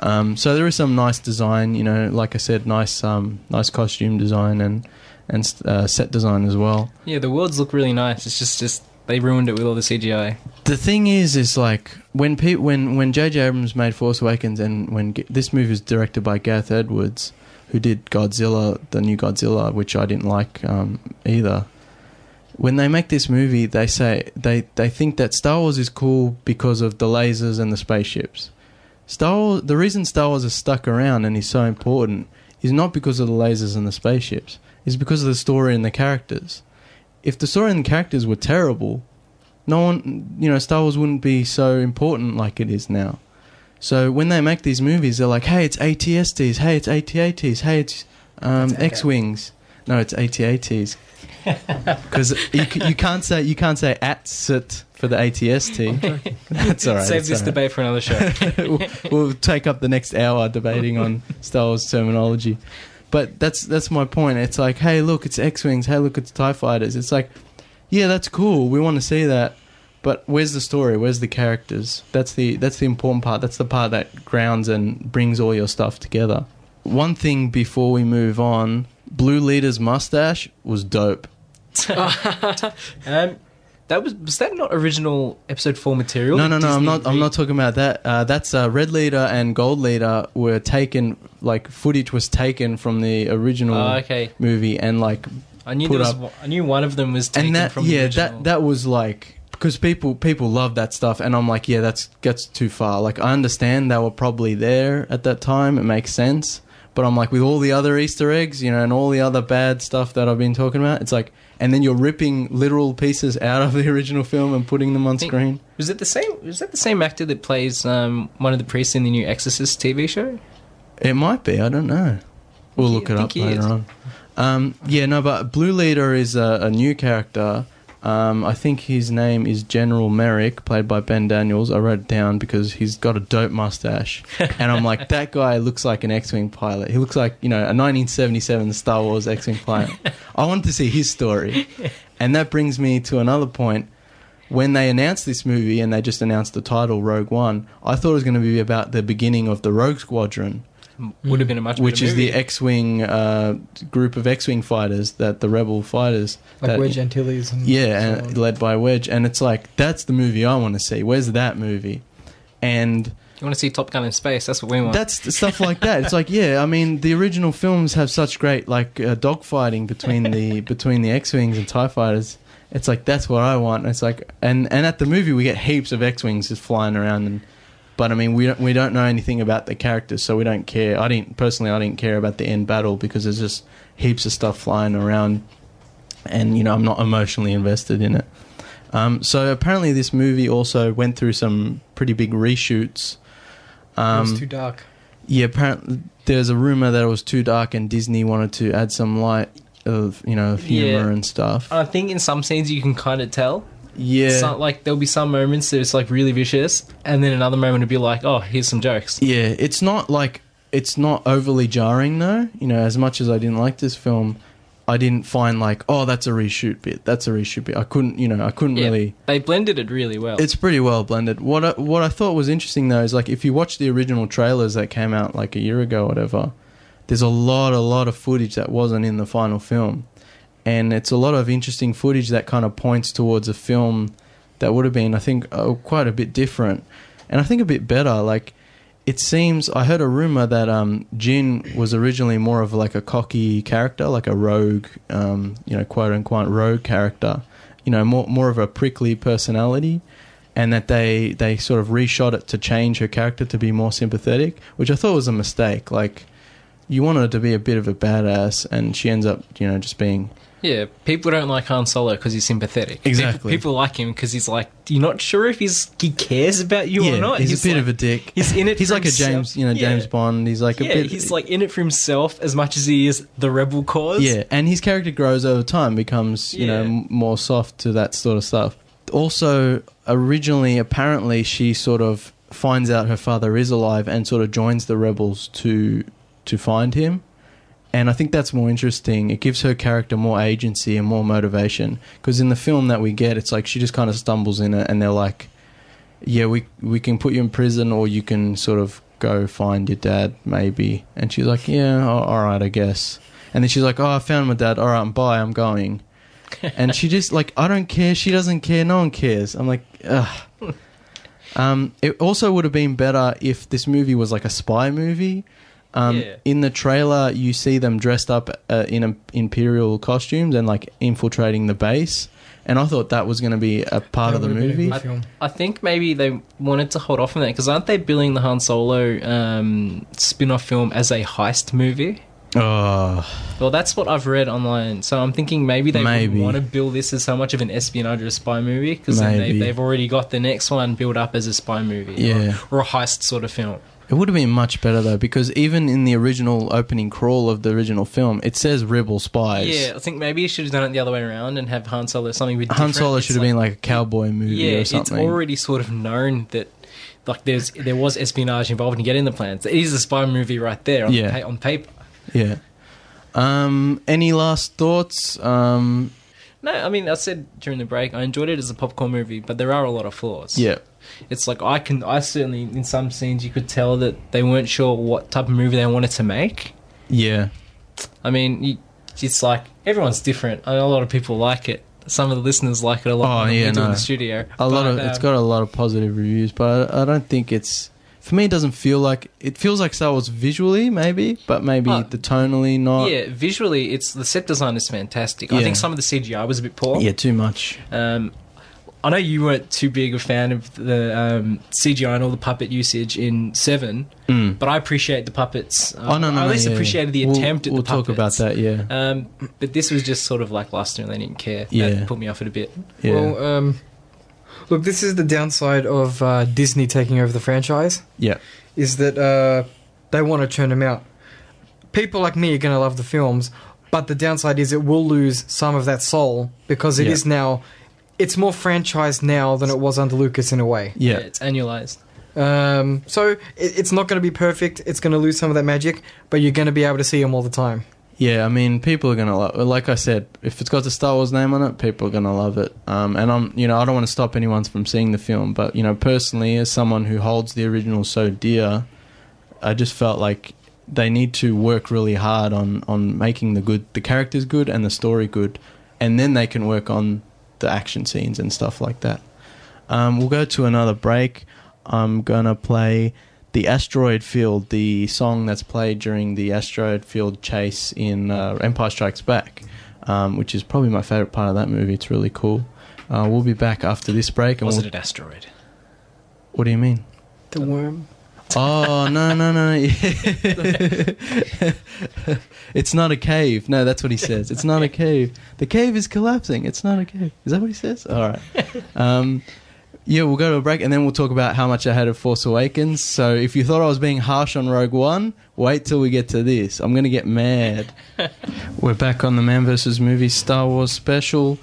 Um, so there is some nice design, you know, like I said, nice um, nice costume design and and uh, set design as well. Yeah, the worlds look really nice. It's just, just they ruined it with all the CGI. The thing is, is like when pe- when when J.J. Abrams made Force Awakens, and when G- this movie was directed by Gareth Edwards, who did Godzilla, the new Godzilla, which I didn't like um, either. When they make this movie, they say they they think that Star Wars is cool because of the lasers and the spaceships. Star Wars, the reason Star Wars is stuck around and is so important is not because of the lasers and the spaceships. It's because of the story and the characters. If the story and the characters were terrible, no one, you know, Star Wars wouldn't be so important like it is now. So when they make these movies, they're like, "Hey, it's ATSTs. Hey, it's ATATs. Hey, it's um, okay. X-wings." No, it's ATATs. Because you, you can't say you can't say ATST for the ATST. That's all right. Save this all right. debate for another show. we'll, we'll take up the next hour debating on Star Wars terminology. But that's that's my point. It's like, hey, look, it's X wings. Hey, look, it's Tie fighters. It's like, yeah, that's cool. We want to see that. But where's the story? Where's the characters? That's the that's the important part. That's the part that grounds and brings all your stuff together. One thing before we move on, Blue Leader's mustache was dope. Um, that was was that not original episode four material? No, no, no. I'm Disney not. I'm not talking about that. Uh, that's uh, Red Leader and Gold Leader were taken. Like footage was taken from the original Oh, okay. movie, and like I knew put there was, up- one- I knew one of them was taken and that from yeah the original. that that was like because people people love that stuff and i'm like yeah that's gets too far like i understand they were probably there at that time it makes sense but i'm like with all the other easter eggs you know and all the other bad stuff that i've been talking about it's like and then you're ripping literal pieces out of the original film and putting them on screen Was it the same? Was that the same actor that plays um, one of the priests in the new Exorcist TV show? it might be i don't know we'll look it up later is. on um, yeah no but blue leader is a, a new character um, I think his name is General Merrick, played by Ben Daniels. I wrote it down because he's got a dope mustache, and I'm like, that guy looks like an X-wing pilot. He looks like you know a 1977 Star Wars X-wing pilot. I wanted to see his story, and that brings me to another point. When they announced this movie and they just announced the title Rogue One, I thought it was going to be about the beginning of the Rogue Squadron, Would have been a much which better is the. X-wing uh, group of X-wing fighters that the Rebel fighters Like that- Wedge Antilles and yeah, so and led by Wedge, and it's like that's the movie I want to see. Where's that movie? And You want to see Top Gun in space? That's what we want. that's stuff like that. It's like yeah, I mean the original films have such great like uh, dogfighting between the between the X wings and Tie fighters. It's like that's what I want. It's like and and at the movie we get heaps of X wings just flying around and. But I mean, we don't we don't know anything about the characters, so we don't care. I didn't personally, I didn't care about the end battle because there's just heaps of stuff flying around, and you know, I'm not emotionally invested in it. Um, so apparently, this movie also went through some pretty big reshoots. it Um, was too dark. yeah, apparently there's a rumor that it was too dark, and Disney wanted to add some light of you know of humor Yeah. and stuff. I think in some scenes you can kind of tell. Yeah, Some, like there'll be some moments that it's like really vicious, and then another moment it'll be like, oh, here's some jokes. yeah. It's not like it's not overly jarring though. You know, as much as I didn't like this film, I didn't find like oh that's a reshoot bit. That's a reshoot bit. I couldn't you know I couldn't Yeah, really. they blended it really well. It's pretty well blended. What I, what I thought was interesting though is like if you watch the original trailers that came out like a year ago, or whatever. There's a lot, a lot of footage that wasn't in the final film, and it's a lot of interesting footage that kind of points towards a film that would have been, I think, uh, quite a bit different, and I think a bit better. Like it seems, I heard a rumor that um, Jyn was originally more of like a cocky character, like a rogue, um, you know, quote unquote rogue character, you know, more more of a prickly personality and that they they sort of reshot it to change her character to be more sympathetic, which I thought was a mistake. Like you want her to be a bit of a badass, and she ends up, you know, just being yeah, people don't like Han Solo because he's sympathetic. Exactly. People, people like him because he's like, you're not sure if he's he cares about you yeah, or not. he's, a bit like- of a dick. he's in it He's like a. James, you know, Yeah. James Bond. He's like a bit. he's like in it for himself as much as he is the rebel cause. Yeah, and his character grows over time, becomes you know Yeah. more soft to that sort of stuff. Also, originally, apparently, she sort of finds out her father is alive and sort of joins the rebels to to find him. And I think that's more interesting. It gives her character more agency and more motivation. Because in the film that we get, it's like she just kind of stumbles in it, and they're like, "Yeah, we we can put you in prison, or you can sort of go find your dad, maybe." And she's like, "Yeah, a- all right, I guess." And then she's like, "Oh, I found my dad. All right, I'm bye. I'm going." and she just like, I don't care. She doesn't care. No one cares. I'm like, ugh. Um, it also would have been better if this movie was like a spy movie. Um, Yeah. In the trailer, you see them dressed up uh, in um, imperial costumes and like infiltrating the base. And I thought that was going to be a part That of the would've been a movie. good film. I think maybe they wanted to hold off on that because aren't they billing the Han Solo um, spin-off film as a heist movie? Oh, Well, that's what I've read online. So I'm thinking maybe they Maybe. want to bill this as so much of an espionage or a spy movie because they, they've already got the next one built up as a spy movie Yeah. or, or a heist sort of film. It would have been much better though, because even in the original opening crawl of the original film, it says rebel spies. Yeah, I think maybe you should have done it the other way around and have Han Solo something with Han Solo should have been like a cowboy movie yeah, or it's something. already sort of known that like there's there was espionage involved in getting the plans. It is a spy movie right there on, Yeah. pa- on paper. Yeah. Um, any last thoughts? Um, No, I mean, I said during the break, I enjoyed it as a popcorn movie, but there are a lot of flaws. yeah, It's like I can, I certainly, in some scenes, you could tell that they weren't sure what type of movie they wanted to make. yeah, I mean, you, it's like everyone's different. I know a lot of people like it. Some of the listeners like it a lot. Oh, yeah, it in no. the studio. a lot of But, it's um, got a lot of positive reviews, but I, I don't think it's for me. It doesn't feel like it feels like Star Wars visually, maybe, but maybe Oh. the tonally not. Yeah, visually, it's the set design is fantastic. I think some of the CGI was a bit poor. yeah, too much. Um, I know you weren't too big a fan of the um, CGI and all the puppet usage in Seven, Mm. but I appreciate the puppets. Uh, oh no, no, I at least yeah, appreciated the yeah. We'll- attempt at We'll the talk about that. Yeah, Um, but this was just sort of lackluster, and they didn't care. Yeah. that put me off it a bit. yeah, Well, um, look, this is the downside of uh, Disney taking over the franchise. yeah, Is that uh, they want to churn them out. People like me are going to love the films, but the downside is it will lose some of that soul because it is Yeah. now. It's more franchised now than it was under Lucas in a way. yeah. it's annualized. Um, so it, it's not going to be perfect. It's going to lose some of that magic, but you're going to be able to see them all the time. Yeah, I mean, people are gonna love. Like I said, if it's got the Star Wars name on it, people are gonna love it. Um, and I'm, you know, I don't want to stop anyone from seeing the film, but you know, personally, as someone who holds the original so dear, I just felt like they need to work really hard on on making the good, the characters good, and the story good, and then they can work on the action scenes and stuff like that. Um, we'll go to another break. I'm gonna play the asteroid field, the song that's played during the asteroid field chase in uh, Empire Strikes Back, um, which is probably my favorite part of that movie. It's really cool. Uh, we'll be back after this break. And Was we'll, it an asteroid? what do you mean? The worm. Oh no no no! it's not a cave. No, that's what he says. It's not a cave. The cave is collapsing. It's not a cave. Is that what he says? All right. Um, yeah, we'll go to a break and then we'll talk about how much I had of Force Awakens. So if you thought I was being harsh on Rogue One, wait till we get to this. I'm gonna get mad. We're back on the Man vs. Movie Star Wars special.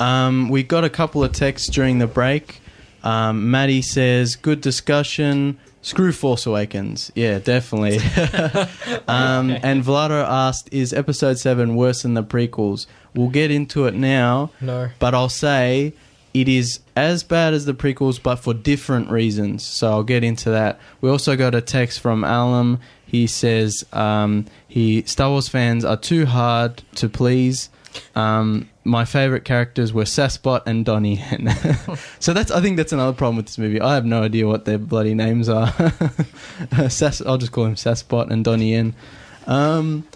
Um, we got a couple of texts during the break. Um, Maddie says, "Good discussion." Screw Force Awakens. Yeah, definitely. um, and Vlado asked, "Is Episode Seven worse than the prequels?" We'll get into it now, No. but I'll say it is as bad as the prequels, but for different reasons. So I'll get into that. We also got a text from Alum. He says um, he Star Wars fans are too hard to please. Um, my favorite characters were Saspot and Donnie so that's I think that's another problem with this movie. I have no idea what their bloody names are. Sas, I'll just call him Saspot and Donnie Yen. Um,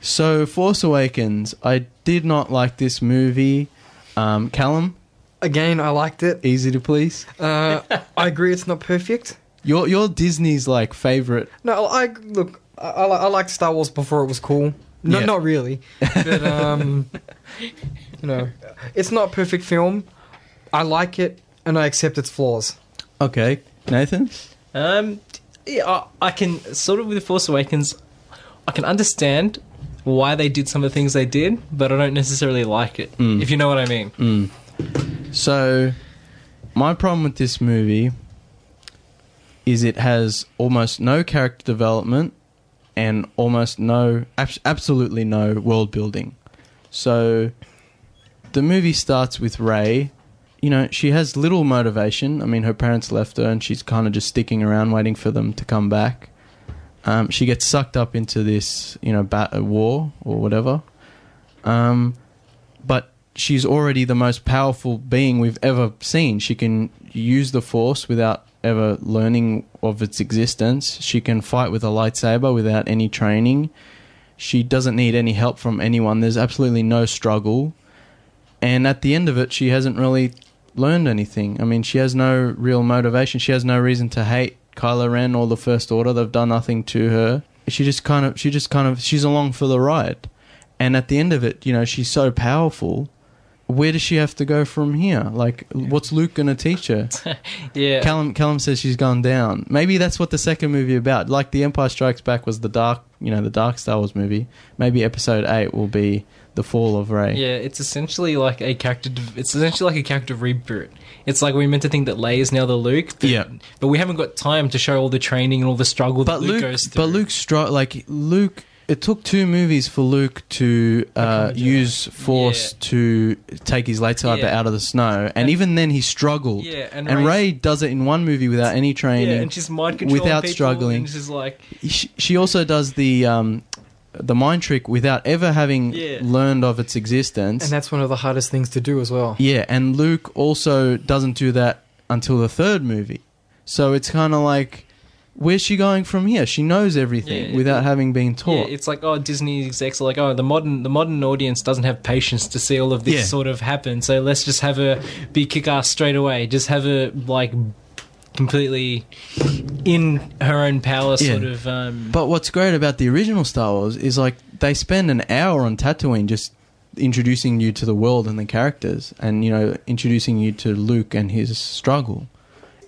so Force Awakens, I did not like this movie. Um, Callum, Again, I liked it. easy to please. Uh, I agree, it's not perfect. Your your Disney's like favorite. No, I look. I, I, I liked Star Wars before it was cool. No, Yeah. not really. But um, you know, it's not a perfect film. I like it, and I accept its flaws. Okay, Nathan. Um, yeah, I, I can sort of with the Force Awakens, I can understand why they did some of the things they did, but I don't necessarily like it. Mm. If you know what I mean. Mm. So, my problem with this movie is it has almost no character development and almost no, abs- absolutely no world building. So, the movie starts with Rey. You know, she has little motivation. I mean, her parents left her and she's kind of just sticking around waiting for them to come back. Um, she gets sucked up into this, you know, bat- uh, war or whatever. Um, but she's already the most powerful being we've ever seen. She can use the Force without ever learning of its existence. She can fight with a lightsaber without any training. She doesn't need any help from anyone. There's absolutely no struggle. And at the end of it, she hasn't really learned anything. I mean, she has no real motivation. She has no reason to hate Kylo Ren or the First Order. They've done nothing to her. She just kind of, she just kind of, she's along for the ride. And at the end of it, you know, she's so powerful. Where does she have to go from here? Like, what's Luke going to teach her? Yeah. Callum, Callum says she's gone down. Maybe that's what the second movie about. Like The Empire Strikes Back was the dark, you know, the dark Star Wars movie. Maybe Episode Eight will be the fall of Rey. Yeah, it's essentially like a character. It's essentially like a character reboot. It's like we're meant to think that Leia is now the Luke, but, Yeah. but we haven't got time to show all the training and all the struggle But that Luke, Luke, goes through. but Luke's str- like Luke. It took two movies for Luke to uh, use Force Yeah. to take his lightsaber Yeah. out of the snow, and, And- even then he struggled. Yeah, and, And Rey does it in one movie without any training. yeah, and she's mind controlling without struggling. And she's like, she, she also does the um, the mind trick without ever having Yeah. learned of its existence. And that's one of the hardest things to do as well. yeah, and Luke also doesn't do that until the third movie. So it's kind of like, where's she going from here? She knows everything Yeah, without it- having been taught. yeah, it's like oh, Disney execs are like oh, the modern the modern audience doesn't have patience to see all of this Yeah. sort of happen. So let's just have her be kick ass straight away. Just have her like completely in her own power, sort of. Um, But what's great about the original Star Wars is like they spend an hour on Tatooine just introducing you to the world and the characters and you know introducing you to Luke and his struggle.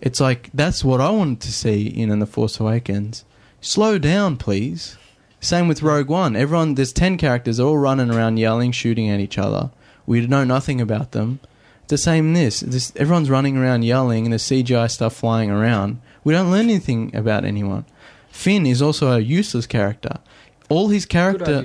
It's like that's what I wanted to see in, in the Force Awakens. Slow down, please. Same with Rogue One. Everyone there's 10 characters all running around yelling, shooting at each other. We know nothing about them. It's the same this. this everyone's running around yelling and there's CGI stuff flying around. We don't learn anything about anyone. Finn is also a useless character. All his character.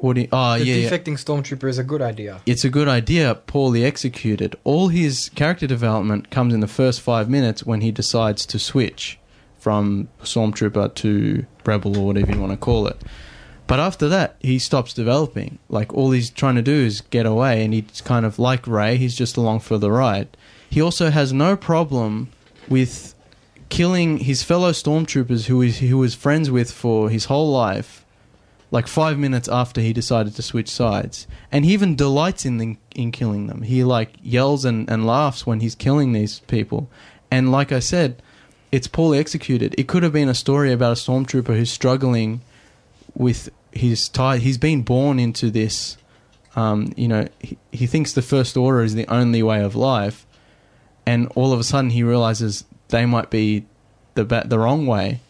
What do you- oh the yeah, yeah, defecting stormtrooper is a good idea. it's a good idea, poorly executed. All his character development comes in the first five minutes when he decides to switch from Stormtrooper to Rebel or whatever you want to call it. But after that, he stops developing. Like all he's trying to do is get away, and he's kind of like Rey. He's just along for the ride. He also has no problem with killing his fellow stormtroopers who he was friends with for his whole life like five minutes after he decided to switch sides, and he even delights in the, in killing them. He like yells and, and laughs when he's killing these people, and like I said, it's poorly executed. It could have been a story about a stormtrooper who's struggling with his tie. He's been born into this. Um, you know, he, he thinks the first order is the only way of life, and all of a sudden he realizes they might be the the wrong way,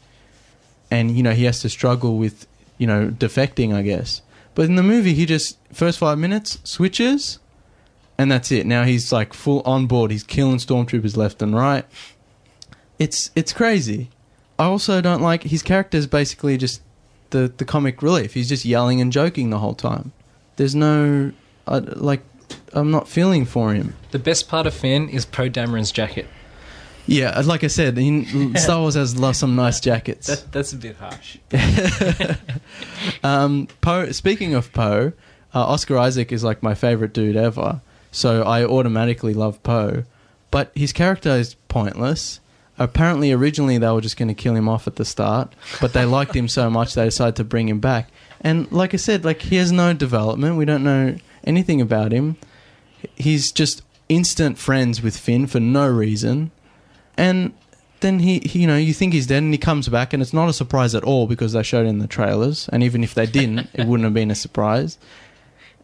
and you know he has to struggle with you know defecting, I guess. But in the movie, he just first five minutes switches, and that's it. Now he's like full on board. He's killing stormtroopers left and right. It's it's crazy. I also don't like his character is basically just the the comic relief. He's just yelling and joking the whole time. There's no like I'm not feeling for him. the best part of Finn is Poe Dameron's jacket. Yeah, like I said, in, Star Wars has some nice jackets. That, that's a bit harsh. um, Poe. Speaking of Poe, uh, Oscar Isaac is like my favorite dude ever. So I automatically love Poe, but his character is pointless. Apparently, originally they were just going to kill him off at the start, but they liked him so much they decided to bring him back. And like I said, like he has no development. We don't know anything about him. He's just instant friends with Finn for no reason, and then he, he, you know, you think he's dead, and he comes back, and it's not a surprise at all because they showed it in the trailers, and even if they didn't, it wouldn't have been a surprise.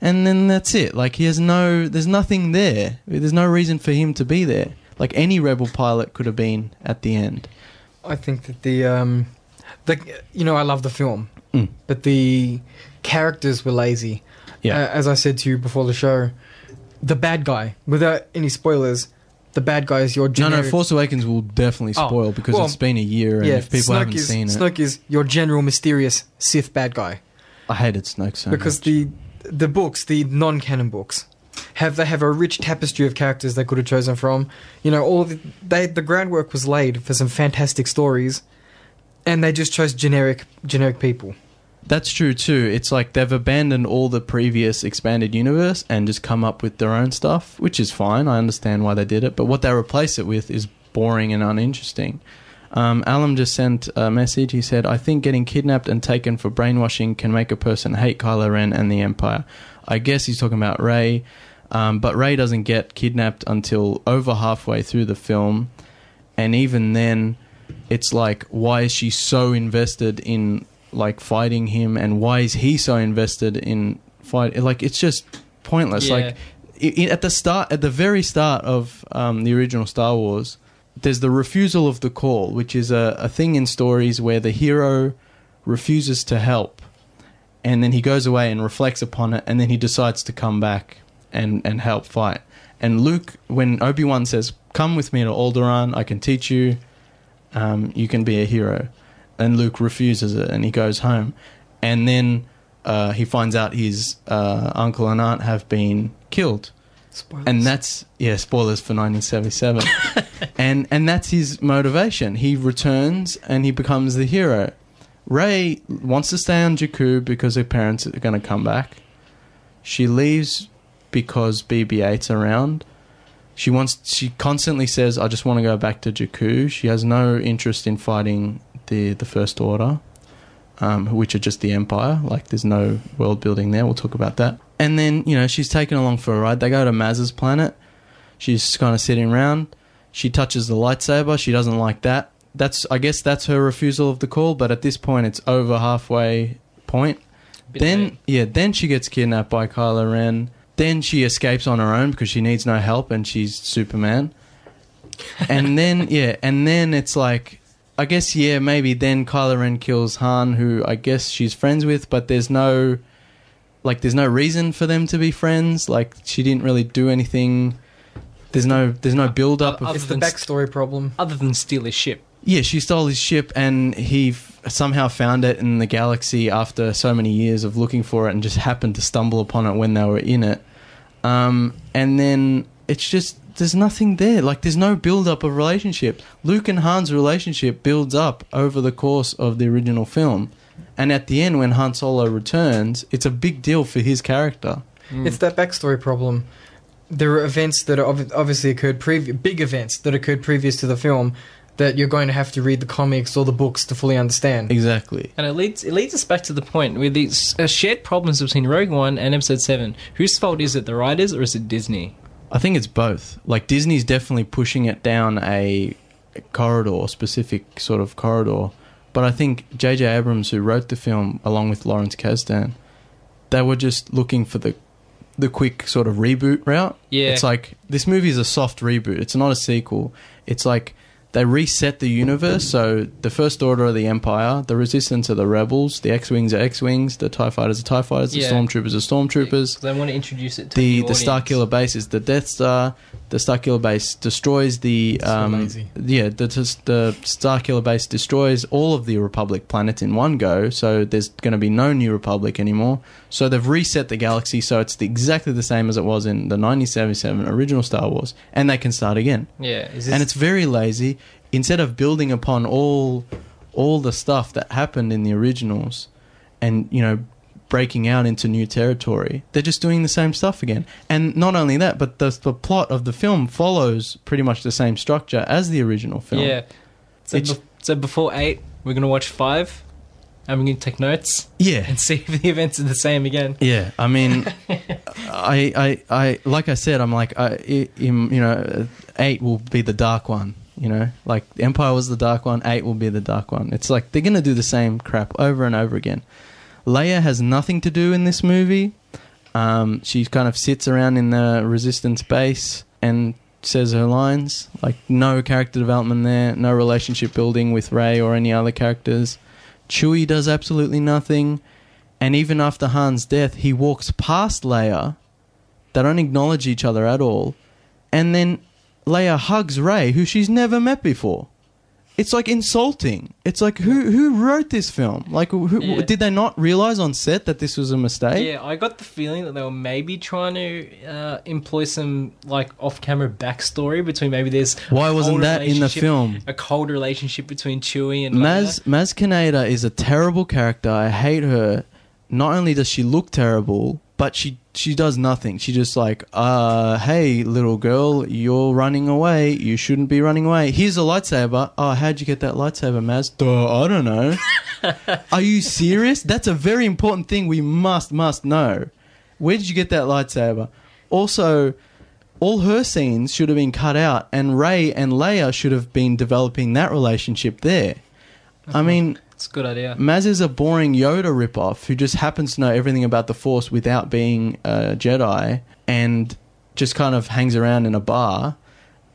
And then that's it. Like he has no, there's nothing there. There's no reason for him to be there. Like any rebel pilot could have been at the end. I think that the um, the you know I love the film, Mm. but the characters were lazy. Yeah. Uh, as I said to you before the show, the bad guy, without any spoilers, the bad guy is your No, no, Force Awakens will definitely Oh, spoil because well, it's been a year, and yeah, if people Snoke haven't is, seen it, Snoke is your general mysterious Sith bad guy I hated Snoke so because much. the the books, the non-canon books, have they have a rich tapestry of characters they could have chosen from. You know, all the, they the groundwork was laid for some fantastic stories, and they just chose generic generic people. That's true too. It's like they've abandoned all the previous expanded universe and just come up with their own stuff, which is fine. I understand why they did it, but what they replace it with is boring and uninteresting. Um, Alan just sent a message. He said, "I think getting kidnapped and taken for brainwashing can make a person hate Kylo Ren and the Empire." I guess he's talking about Rey, um, but Rey doesn't get kidnapped until over halfway through the film, and even then, it's like, why is she so invested in like fighting him, and why is he so invested in fight? Like, it's just pointless. Yeah. Like, i i at the start, at the very start of um, the original Star Wars, there's the refusal of the call, which is a, a thing in stories where the hero refuses to help, and then he goes away and reflects upon it, and then he decides to come back and and help fight. And Luke, when Obi Wan says, "Come with me to Alderaan, I can teach you. Um, you can be a hero," and Luke refuses it, and he goes home. and then uh, he finds out his uh, uncle and aunt have been killed, Spoilers. and that's yeah, spoilers for 1977, and and that's his motivation. He returns and he becomes the hero. Rey wants to stay on Jakku because her parents are going to come back. She leaves because BB-8's around. She wants. She constantly says, "I just want to go back to Jakku." She has no interest in fighting the the First Order, um, which are just the Empire. Like, there's no world building there. We'll talk about that. And then you know she's taken along for a ride. They go to Maz's planet. She's kind of sitting around. She touches the lightsaber. She doesn't like that. That's I guess that's her refusal of the call. But at this point, it's over halfway point. Then late. yeah, then she gets kidnapped by Kylo Ren. Then she escapes on her own because she needs no help and she's Superman. and then yeah, and then it's like I guess yeah, maybe then Kylo Ren kills Han, who I guess she's friends with, but there's no like there's no reason for them to be friends. Like she didn't really do anything. There's no there's no build up of Other it's the than st- backstory problem. other than steal his ship. yeah, she stole his ship and he f- somehow found it in the galaxy after so many years of looking for it and just happened to stumble upon it when they were in it. Um, and then it's just, there's nothing there. Like, there's no build up of relationship. Luke and Han's relationship builds up over the course of the original film. And at the end, when Han Solo returns, it's a big deal for his character. It's that backstory problem. There are events that are ob- obviously occurred previous, big events that occurred previous to the film that you're going to have to read the comics or the books to fully understand. Exactly. And it leads it leads us back to the point with these uh, shared problems between Rogue One and Episode Seven. Whose fault is it? The writers or is it Disney? I think it's both. Like Disney's definitely pushing it down a corridor, specific sort of corridor. But I think J.J. Abrams, who wrote the film along with Lawrence Kasdan, they were just looking for the the quick sort of reboot route. Yeah. It's like this movie is a soft reboot. It's not a sequel. It's like they reset the universe. So the First Order are the Empire, the Resistance are the Rebels, the X-wings are X-wings, the Tie Fighters are Tie Fighters, the Yeah. Stormtroopers are Stormtroopers They want to introduce it to the the, the Star. Killer base is the Death Star. The Star Killer base destroys the um, lazy. yeah the the Star Killer base destroys all of the Republic planets in one go. So there's going to be no New Republic anymore. So they've reset the galaxy so it's the, exactly the same as it was in the 1977 original Star Wars, and they can start again. Yeah, is this, And it's very lazy. Instead of building upon all all the stuff that happened in the originals, and you know breaking out into new territory. They're just doing the same stuff again. And not only that, but the, the plot of the film follows pretty much the same structure as the original film. yeah. So, bef- so before eight, we're gonna watch five, and we're gonna take notes Yeah. and see if the events are the same again. Yeah, I mean, I, I, I, like I said, I'm like, I, I, you know, eight will be the dark one. You know, like Empire was the dark one, eight will be the dark one. It's like they're gonna do the same crap over and over again. Leia has nothing to do in this movie. Um, she kind of sits around in the Resistance base and says her lines. Like no character development there, no relationship building with Rey or any other characters. Chewie does absolutely nothing. And even after Han's death, he walks past Leia. They don't acknowledge each other at all. And then Leia hugs Rey, who she's never met before. It's like insulting. It's like who who wrote this film? Like who, Yeah. did they not realize on set that this was a mistake? Yeah, I got the feeling that they were maybe trying to uh, employ some like off-camera backstory between maybe there's Why wasn't that in the film? A cold relationship between Chewie and Maz Leia. Maz Kanata is a terrible character. I hate her. Not only does she look terrible, but she she does nothing. She just like, uh, hey, little girl, you're running away. You shouldn't be running away. Here's a lightsaber. Oh, how'd you get that lightsaber, Maz? Duh, I don't know. Are you serious? That's a very important thing we must must know. Where did you get that lightsaber? Also, all her scenes should have been cut out, and Rey and Leia should have been developing that relationship there. I mean, It's a good idea. Maz is a boring Yoda ripoff who just happens to know everything about the Force without being a Jedi and just kind of hangs around in a bar.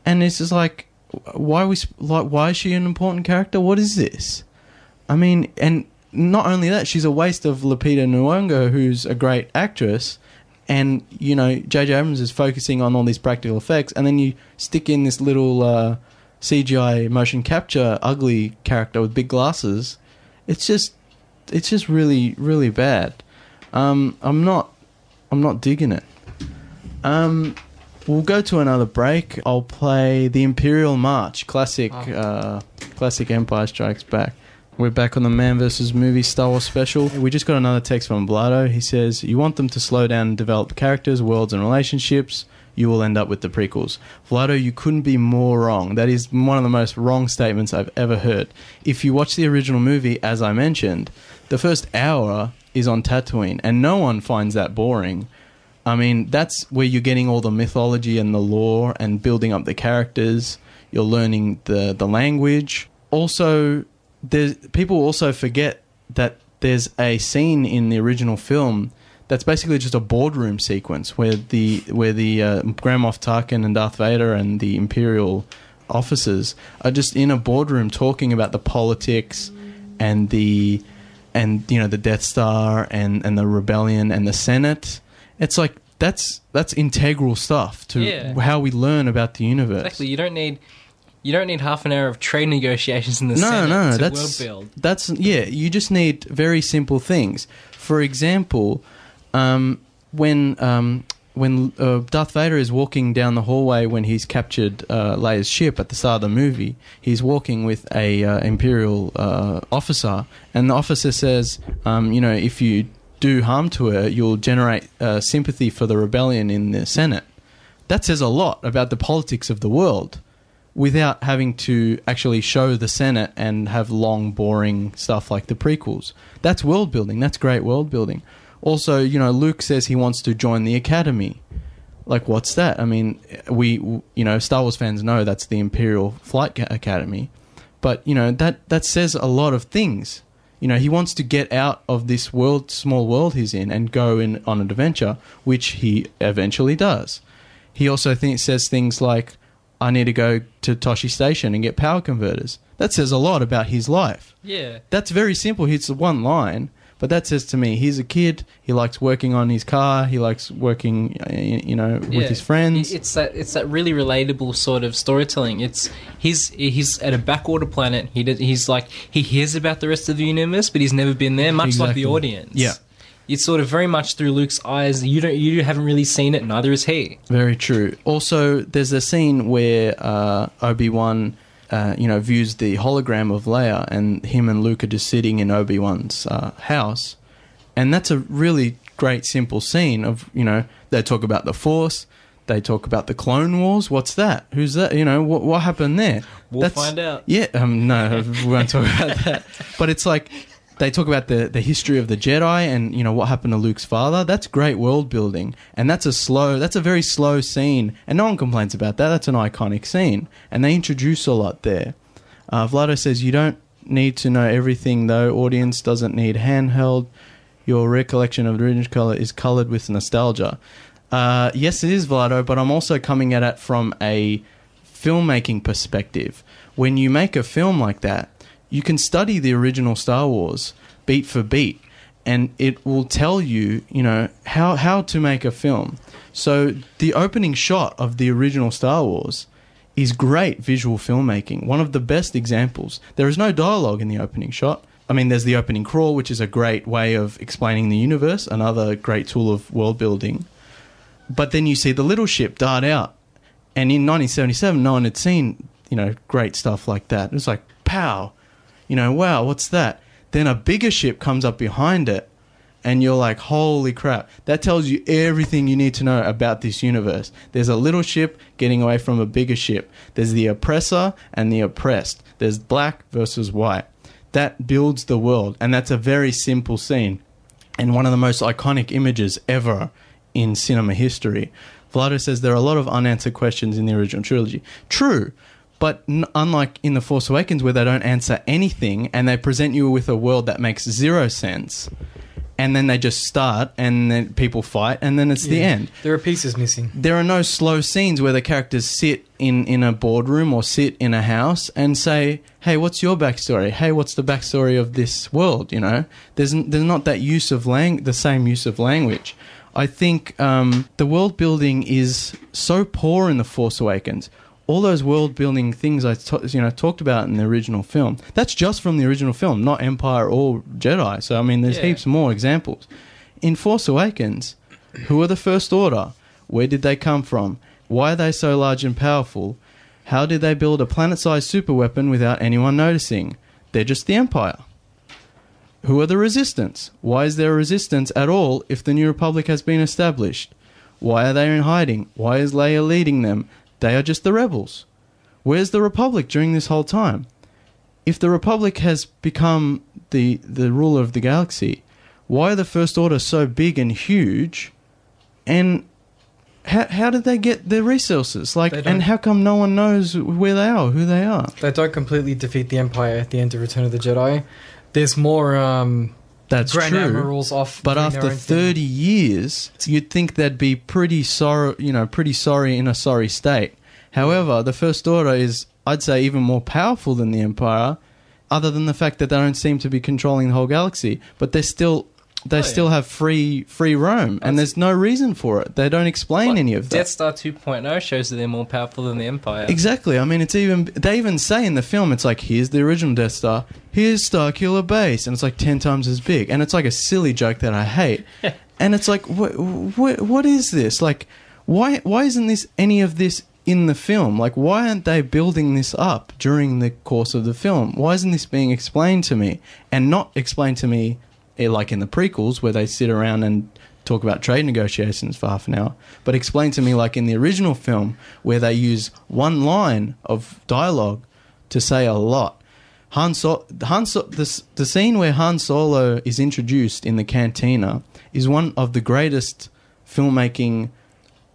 And it's just like, why we like? Why is she an important character? What is this? I mean, and not only that, she's a waste of Lupita Nyong'o, who's a great actress. And you know, J.J. Abrams is focusing on all these practical effects, and then you stick in this little uh, CGI motion capture ugly character with big glasses. It's just it's just really really bad. Um, I'm not I'm not digging it. Um, we'll go to another break. I'll play the Imperial March, classic, uh, classic Empire Strikes Back. We're back on the Man vs. Movie Star Wars special. We just got another text from Vlado. He says, You want them to slow down and develop characters, worlds, and relationships, you will end up with the prequels. Vlado, you couldn't be more wrong. That is one of the most wrong statements I've ever heard. If you watch the original movie, as I mentioned, the first hour is on Tatooine, and no one finds that boring. I mean, that's where you're getting all the mythology and the lore and building up the characters. You're learning the, the language. Also, there's, people also forget that there's a scene in the original film that's basically just a boardroom sequence where the where the uh, Grand Moff Tarkin and Darth Vader and the Imperial officers are just in a boardroom talking about the politics and the and you know the Death Star and and the rebellion and the Senate. It's like that's that's integral stuff to Yeah. how we learn about the universe. Exactly. You don't need you don't need half an hour of trade negotiations in the no, Senate no, to that's world build. that's yeah. You just need very simple things. For example, um, when um, when uh, Darth Vader is walking down the hallway when he's captured uh, Leia's ship at the start of the movie, he's walking with a uh, Imperial uh, officer, and the officer says, um, "You know, if you do harm to her, you'll generate uh, sympathy for the rebellion in the Senate." That says a lot about the politics of the world without having to actually show the Senate and have long, boring stuff like the prequels. That's world building. That's great world building. Also, you know, Luke says he wants to join the Academy. Like, what's that? I mean, we, you know, Star Wars fans know that's the Imperial Flight Academy, but you know that that says a lot of things. You know, he wants to get out of this world, small world he's in, and go in on an adventure, which he eventually does. He also think, says things like, I need to go to Tosche Station and get power converters. That says a lot about his life. Yeah. That's very simple. It's one line, but that says to me he's a kid. He likes working on his car. He likes working, uh, you know, with Yeah. his friends. It's that it's that really relatable sort of storytelling. It's he's he's at a backwater planet. He did, he's like he hears about the rest of the universe, but he's never been there. Much like the audience. Yeah. It's sort of very much through Luke's eyes. You don't you haven't really seen it. Neither is he. Very true. Also, there's a scene where uh, Obi Wan, uh, you know, views the hologram of Leia, and him and Luke are just sitting in Obi Wan's uh, house, and that's a really great, simple scene of you know they talk about the Force, they talk about the Clone Wars. What's that? Who's that? You know what what happened there? We'll find out. Yeah, um, no, we won't talk about that. But it's like they talk about the, the history of the Jedi and you know what happened to Luke's father. That's great world building, and that's a slow. That's a very slow scene, and no one complains about that. That's an iconic scene, and they introduce a lot there. Uh, Vlado says you don't need to know everything though. Audience doesn't need handheld. Your recollection of the original color is colored with nostalgia. Uh, yes, it is Vlado, but I'm also coming at it from a filmmaking perspective. When you make a film like that, you can study the original Star Wars beat for beat, and it will tell you, you know, how how to make a film. So the opening shot of the original Star Wars is great visual filmmaking. One of the best examples. There is no dialogue in the opening shot. I mean, there's the opening crawl, which is a great way of explaining the universe, another great tool of world building. But then you see the little ship dart out, and in 1977, no one had seen you know great stuff like that. It was like pow, you know, wow, what's that? Then a bigger ship comes up behind it, and you're like, holy crap! That tells you everything you need to know about this universe. There's a little ship getting away from a bigger ship. There's the oppressor and the oppressed. There's black versus white. That builds the world, and that's a very simple scene and one of the most iconic images ever in cinema history. Vlado says there are a lot of unanswered questions in the original trilogy. True, but n- unlike in The Force Awakens, where they don't answer anything and they present you with a world that makes zero sense, and then they just start and then people fight and then it's the Yeah. end There are pieces missing. there are no slow scenes where the characters sit in, in a boardroom or sit in a house and say, "Hey, what's your backstory? Hey, what's the backstory of this world?" You know, there's n- there's not that use of lang the same use of language. I think um, the world building is so poor in the Force Awakens. All those world building things I you know talked about in the original film. That's just from the original film, not Empire or Jedi. So I mean, there's Yeah. heaps more examples. In Force Awakens, who are the First Order? Where did they come from? Why are they so large and powerful? How did they build a planet-sized superweapon without anyone noticing? They're just the Empire. Who are the Resistance? Why is there a resistance at all if the New Republic has been established? Why are they in hiding? Why is Leia leading them? They are just the rebels. Where's the Republic during this whole time? If the Republic has become the the ruler of the galaxy, why are the First Order so big and huge? And how how did they get their resources? Like, and how come no one knows where they are, who they are? They don't completely defeat the Empire at the end of Return of the Jedi. There's more um, That's Grand true. Admirals off. But after own thing. 30 years, you'd think they'd be pretty sorry, you know, pretty sorry in a sorry state. However, the First Order is, I'd say, even more powerful than the Empire, other than the fact that they don't seem to be controlling the whole galaxy. But they're still, they Oh, yeah. still have free free roam, and there's no reason for it. They don't explain What, any of that. Death Star 2.0 shows that they're more powerful than the Empire. Exactly. I mean, it's even they even say in the film, it's like here's the original Death Star, here's Starkiller Base, and it's like ten times as big, and it's like a silly joke that I hate, and it's like what what what is this? Like, why why isn't this any of this in the film? Like, why aren't they building this up during the course of the film? Why isn't this being explained to me and not explained to me? Eh, Like in the prequels, where they sit around and talk about trade negotiations for half an hour, but explain to me like in the original film where they use one line of dialogue to say a lot. Han, so- Han so- the, the scene where Han Solo is introduced in the cantina is one of the greatest filmmaking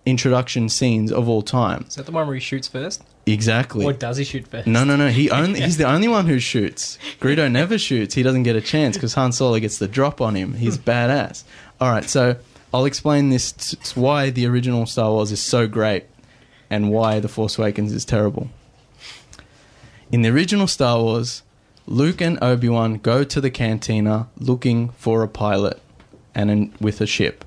introduction scenes of all time. Is that the one where he shoots first? Exactly. Or does he shoot first? No, no, no. He only he's the only one who shoots. Greedo never shoots. He doesn't get a chance because Han Solo gets the drop on him. He's badass. All right, so I'll explain this t- t- why the original Star Wars is so great and why the Force Awakens is terrible. In the original Star Wars, Luke and Obi Wan go to the cantina looking for a pilot and in, with a ship.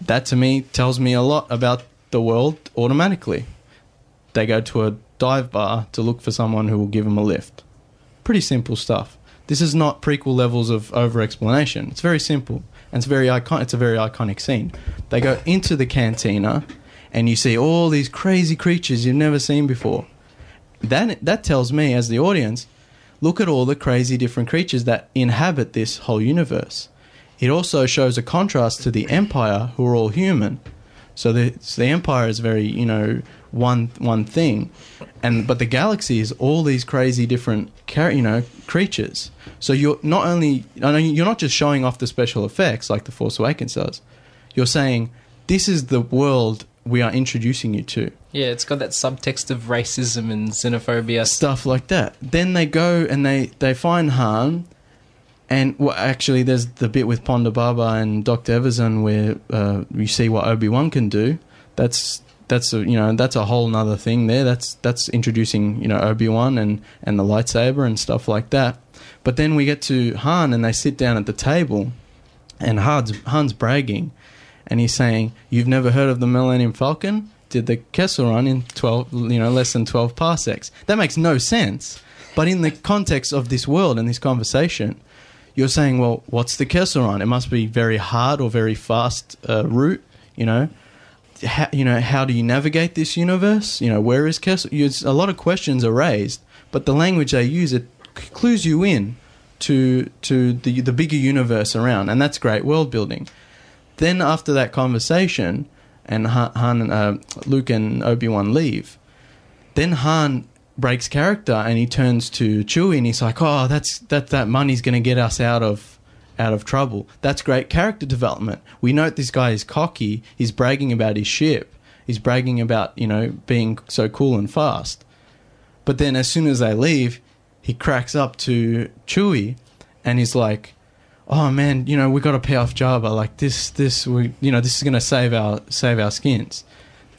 That to me tells me a lot about the world automatically they go to a dive bar to look for someone who will give them a lift. Pretty simple stuff. This is not prequel levels of over explanation. It's very simple and it's very icon- It's a very iconic scene. They go into the cantina, and you see all these crazy creatures you've never seen before. That that tells me, as the audience, look at all the crazy different creatures that inhabit this whole universe. It also shows a contrast to the Empire, who are all human. So the so the Empire is very you know one one thing, and but the galaxy is all these crazy different char- you know creatures. So you're not only I know you're not just showing off the special effects like the Force Awakens does. You're saying this is the world we are introducing you to Yeah, it's got that subtext of racism and xenophobia. stuff like that. Then they go and they they find Han, and well, actually, there's the bit with Ponda Baba and Doctor Evazan where uh, you see what Obi Wan can do. That's that's a, you know that's a whole nother thing there. That's that's introducing you know Obi Wan and and the lightsaber and stuff like that. But then we get to Han and they sit down at the table, and Han's Han's bragging, and he's saying, "You've never heard of the Millennium Falcon?" Did the Kessel Run in twelve, you know, less than twelve parsecs? That makes no sense. But in the context of this world and this conversation, you're saying, well, what's the Kessel Run? It must be very hard or very fast uh, route, you know. How, you know, how do you navigate this universe? You know, where is Kessel? You, a lot of questions are raised, but the language they use it clues you in to to the the bigger universe around, and that's great world building. Then after that conversation, and Han, Han uh, Luke and Obi Wan leave, then Han breaks character and he turns to Chewie and he's like, "Oh, that's that that money's going to get us out of out of trouble." That's great character development. We note this guy is cocky. He's bragging about his ship. He's bragging about you know being so cool and fast. But then as soon as they leave, he cracks up to Chewie and he's like, "Oh man, you know we got to pay off Jabba. Like this, this we, you know, this is going to save our save our skins."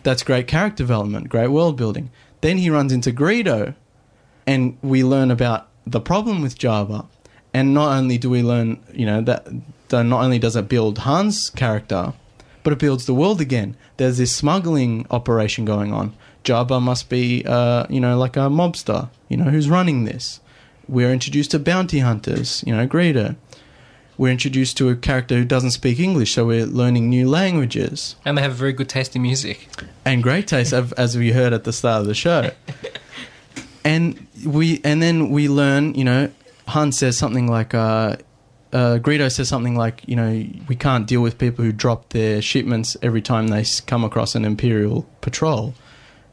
That's great character development, great world building. Then he runs into Greedo, and we learn about the problem with Jabba. And not only do we learn, you know, that, that not only does it build Han's character, but it builds the world again. There's this smuggling operation going on. Jabba must be, uh, you know, like a mobster, you know, who's running this. We're introduced to bounty hunters, you know, Greedo. We're introduced to a character who doesn't speak English, so we're learning new languages And they have very good taste in music. and great taste, as we heard at the start of the show. and we, and then we learn, you know, Han says something like, uh, uh, Greedo says something like, you know, we can't deal with people who drop their shipments every time they come across an Imperial patrol.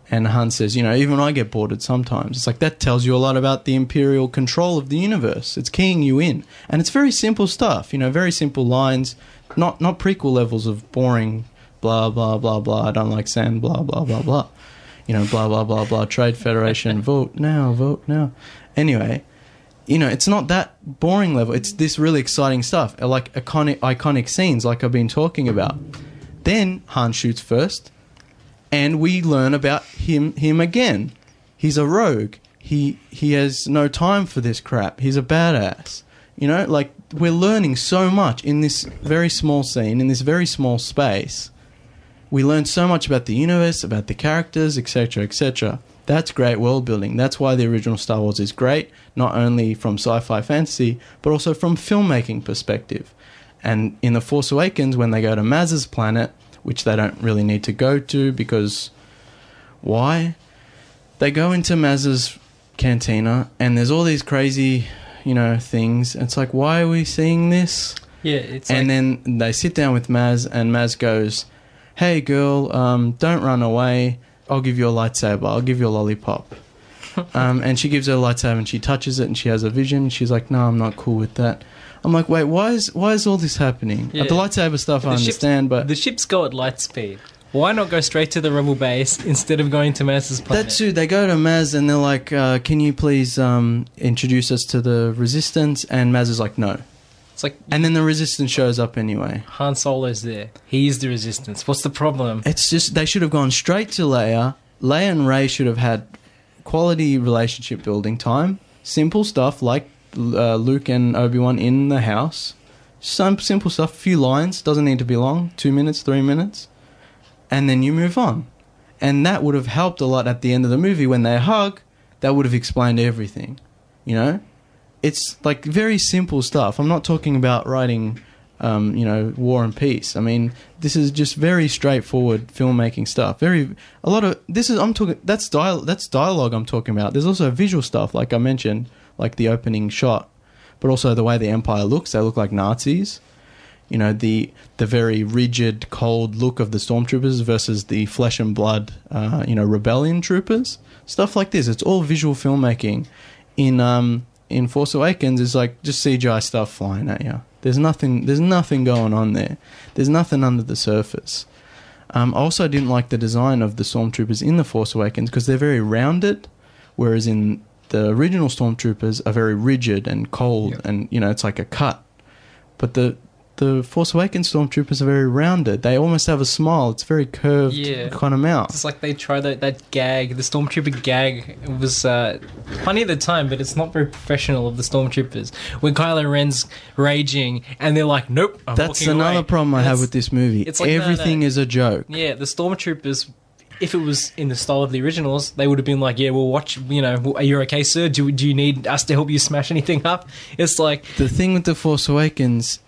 And Han says, you know, even when I get boarded sometimes. It's like that tells you a lot about the Imperial control of the universe. It's keying you in. And it's very simple stuff, you know, very simple lines, not not prequel levels of boring blah blah blah blah. I don't like sand, blah blah blah blah. You know, blah blah blah blah. Trade Federation, vote now, vote now. Anyway, you know, it's not that boring level. It's this really exciting stuff, like iconic iconic scenes, like I've been talking about. Then Han shoots first, and we learn about him him again. He's a rogue. He he has no time for this crap. He's a badass. You know, like we're learning so much in this very small scene, in this very small space. We learn so much about the universe, about the characters, etc., etc. That's great world building. That's why the original Star Wars is great, not only from sci-fi fantasy, but also from filmmaking perspective. And in The Force Awakens, when they go to Maz's planet, which they don't really need to go to because why? They go into Maz's cantina, and there's all these crazy, you know, things. It's like, why are we seeing this? Yeah, it's and like, then they sit down with Maz, and Maz goes, "Hey, girl, um, don't run away. I'll give you a lightsaber. I'll give you a lollipop." um, and she gives her a lightsaber, and she touches it, and she has a vision. She's like, "No, I'm not cool with that." I'm like, "Wait, why is why is all this happening?" Uh, Yeah. The lightsaber stuff, I The ships- understand, but the ships go at light speed. Why not go straight to the rebel base instead of going to Maz's planet? That too. They go to Maz and they're like, uh, "Can you please um, introduce us to the Resistance?" And Maz is like, "No." It's like And then the Resistance shows up anyway. Han Solo's there. He's the resistance. What's the problem? It's just they should have gone straight to Leia. Leia and Rey should have had quality relationship building time. Simple stuff like uh, Luke and Obi Wan in the house. Some simple stuff. A few lines doesn't need to be long. Two minutes, three minutes, and then you move on. And that would have helped a lot at the end of the movie when they hug. That would have explained everything. You know, it's like very simple stuff. I'm not talking about writing, um, you know, War and Peace. I mean, this is just very straightforward filmmaking stuff. Very a lot of this is I'm talking that's dial that's dialogue I'm talking about. There's also visual stuff like I mentioned, like the opening shot, but also the way the Empire looks. They look like Nazis. You know the the very rigid, cold look of the stormtroopers versus the flesh and blood, uh, you know, rebellion troopers. Stuff like this. It's all visual filmmaking. In um in Force Awakens is like just CGI stuff flying at you. There's nothing. There's nothing going on there. There's nothing under the surface. Um, I also didn't like the design of the stormtroopers in the Force Awakens because they're very rounded, whereas in the original stormtroopers are very rigid and cold, Yep. and you know it's like a cut. But the the Force Awakens stormtroopers are very rounded. They almost have a smile. It's very curved Yeah. kind of mouth. It's like they try that, that gag, the stormtrooper gag was uh, funny at the time, but it's not very professional of the stormtroopers. When Kylo Ren's raging, and they're like, "Nope, I'm That's another away." problem I have with this movie. it's like, no, Everything no. is a joke. Yeah, the stormtroopers. If it was in the style of the originals, they would have been like, "Yeah, we'll watch. You know, are you okay, sir? Do do you need us to help you smash anything up?" It's like, The thing with The Force Awakens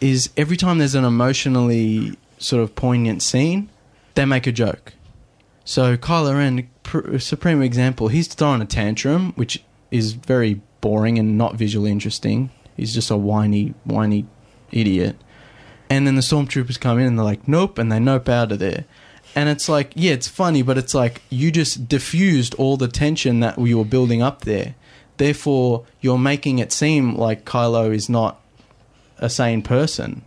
is every time there's an emotionally sort of poignant scene, they make a joke. So Kylo Ren, pr- supreme example, he's throwing a tantrum, which is very boring and not visually interesting. He's just a whiny, whiny idiot. And then the stormtroopers come in and they're like, nope, and they nope out of there. And it's like, yeah, it's funny, but it's like you just diffused all the tension that we were building up there. Therefore, you're making it seem like Kylo is not a sane person.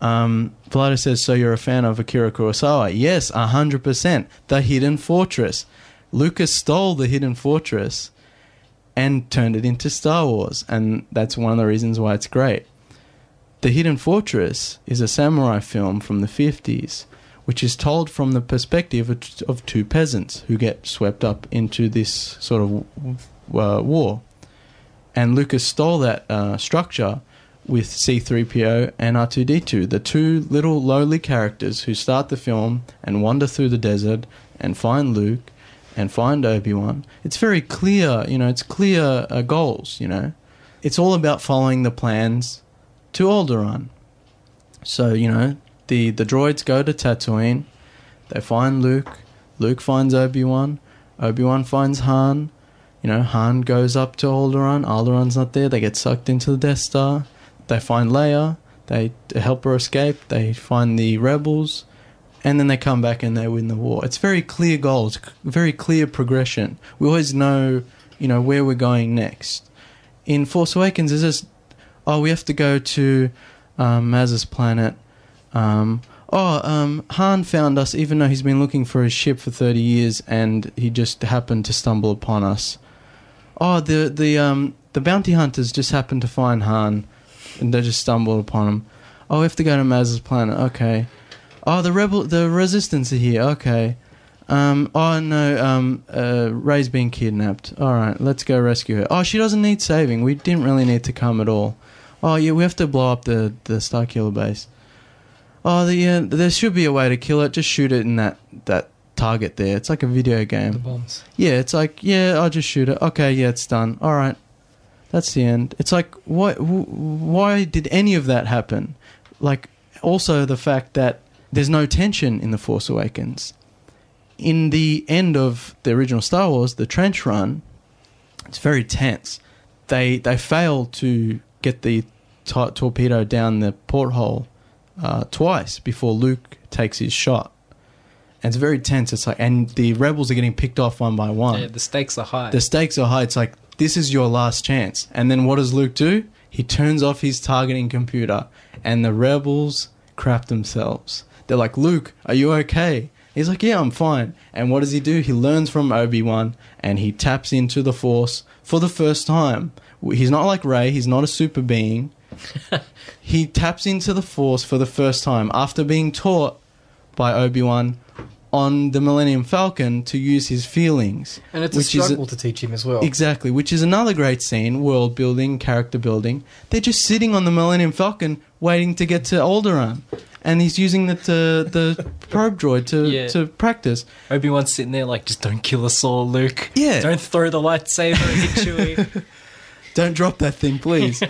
Um, Vlado says, so you're a fan of Akira Kurosawa? Yes, 100%. The Hidden Fortress. Lucas stole the Hidden Fortress and turned it into Star Wars, and that's one of the reasons why it's great. The Hidden Fortress is a samurai film from the 50s, which is told from the perspective of, two peasants who get swept up into this sort of uh, war. And Lucas stole that uh, structure with C3PO and R2D2, the two little lowly characters who start the film and wander through the desert and find Luke and find Obi Wan. It's very clear, you know, it's clear uh, goals, you know. It's all about following the plans to Alderaan. So, you know, the, the droids go to Tatooine, they find Luke, Luke finds Obi Wan, Obi Wan finds Han. You know, Han goes up to Alderaan, Alderaan's not there, they get sucked into the Death Star they find Leia, they help her escape, they find the rebels, and then they come back and they win the war. It's very clear goals, very clear progression. We always know, you know, where we're going next. In Force Awakens, is just, oh, we have to go to um, Maz's planet. Um, oh, um, Han found us, even though he's been looking for his ship for thirty years, and he just happened to stumble upon us. Oh, the the um the bounty hunters just happened to find Han and they just stumbled upon him. Oh, we have to go to Maz's planet. Okay. Oh, the rebel, the resistance are here. Okay. Um. Oh no. Um. Uh. Rey's been kidnapped. All right. Let's go rescue her. Oh, she doesn't need saving. We didn't really need to come at all. Oh yeah. We have to blow up the the Starkiller base. Oh, the uh, there should be a way to kill it. Just shoot it in that that target there. It's like a video The game. bombs. Yeah, it's like yeah, I'll just shoot it. Okay, yeah, it's done. All right, that's the end. It's like why wh- why did any of that happen? Like also the fact that there's no tension in the Force Awakens. In the end of the original Star Wars, the trench run, it's very tense. They they fail to get the to- torpedo down the porthole uh, twice before Luke takes his shot. And it's very tense. It's like, and the rebels are getting picked off one by one. Yeah, the stakes are high. The stakes are high. It's like this is your last chance. And then what does Luke do? He turns off his targeting computer, and the rebels crap themselves. They're like, Luke, are you okay? He's like, yeah, I'm fine. And what does he do? He learns from Obi Wan, and he taps into the Force for the first time. He's not like Rey. He's not a super being. he taps into the Force for the first time after being taught by Obi Wan on the Millennium Falcon to use his feelings. And it's a Which is a- struggle to teach him as well. Exactly, which is another great scene, world building, character building. They're just sitting on the Millennium Falcon waiting to get to Alderaan. And he's using the the, the probe droid to, Yeah. to practice. Obi Wan's sitting there like, just don't kill us all, Luke. Yeah. Don't throw the lightsaber at Chewie. Don't drop that thing, please.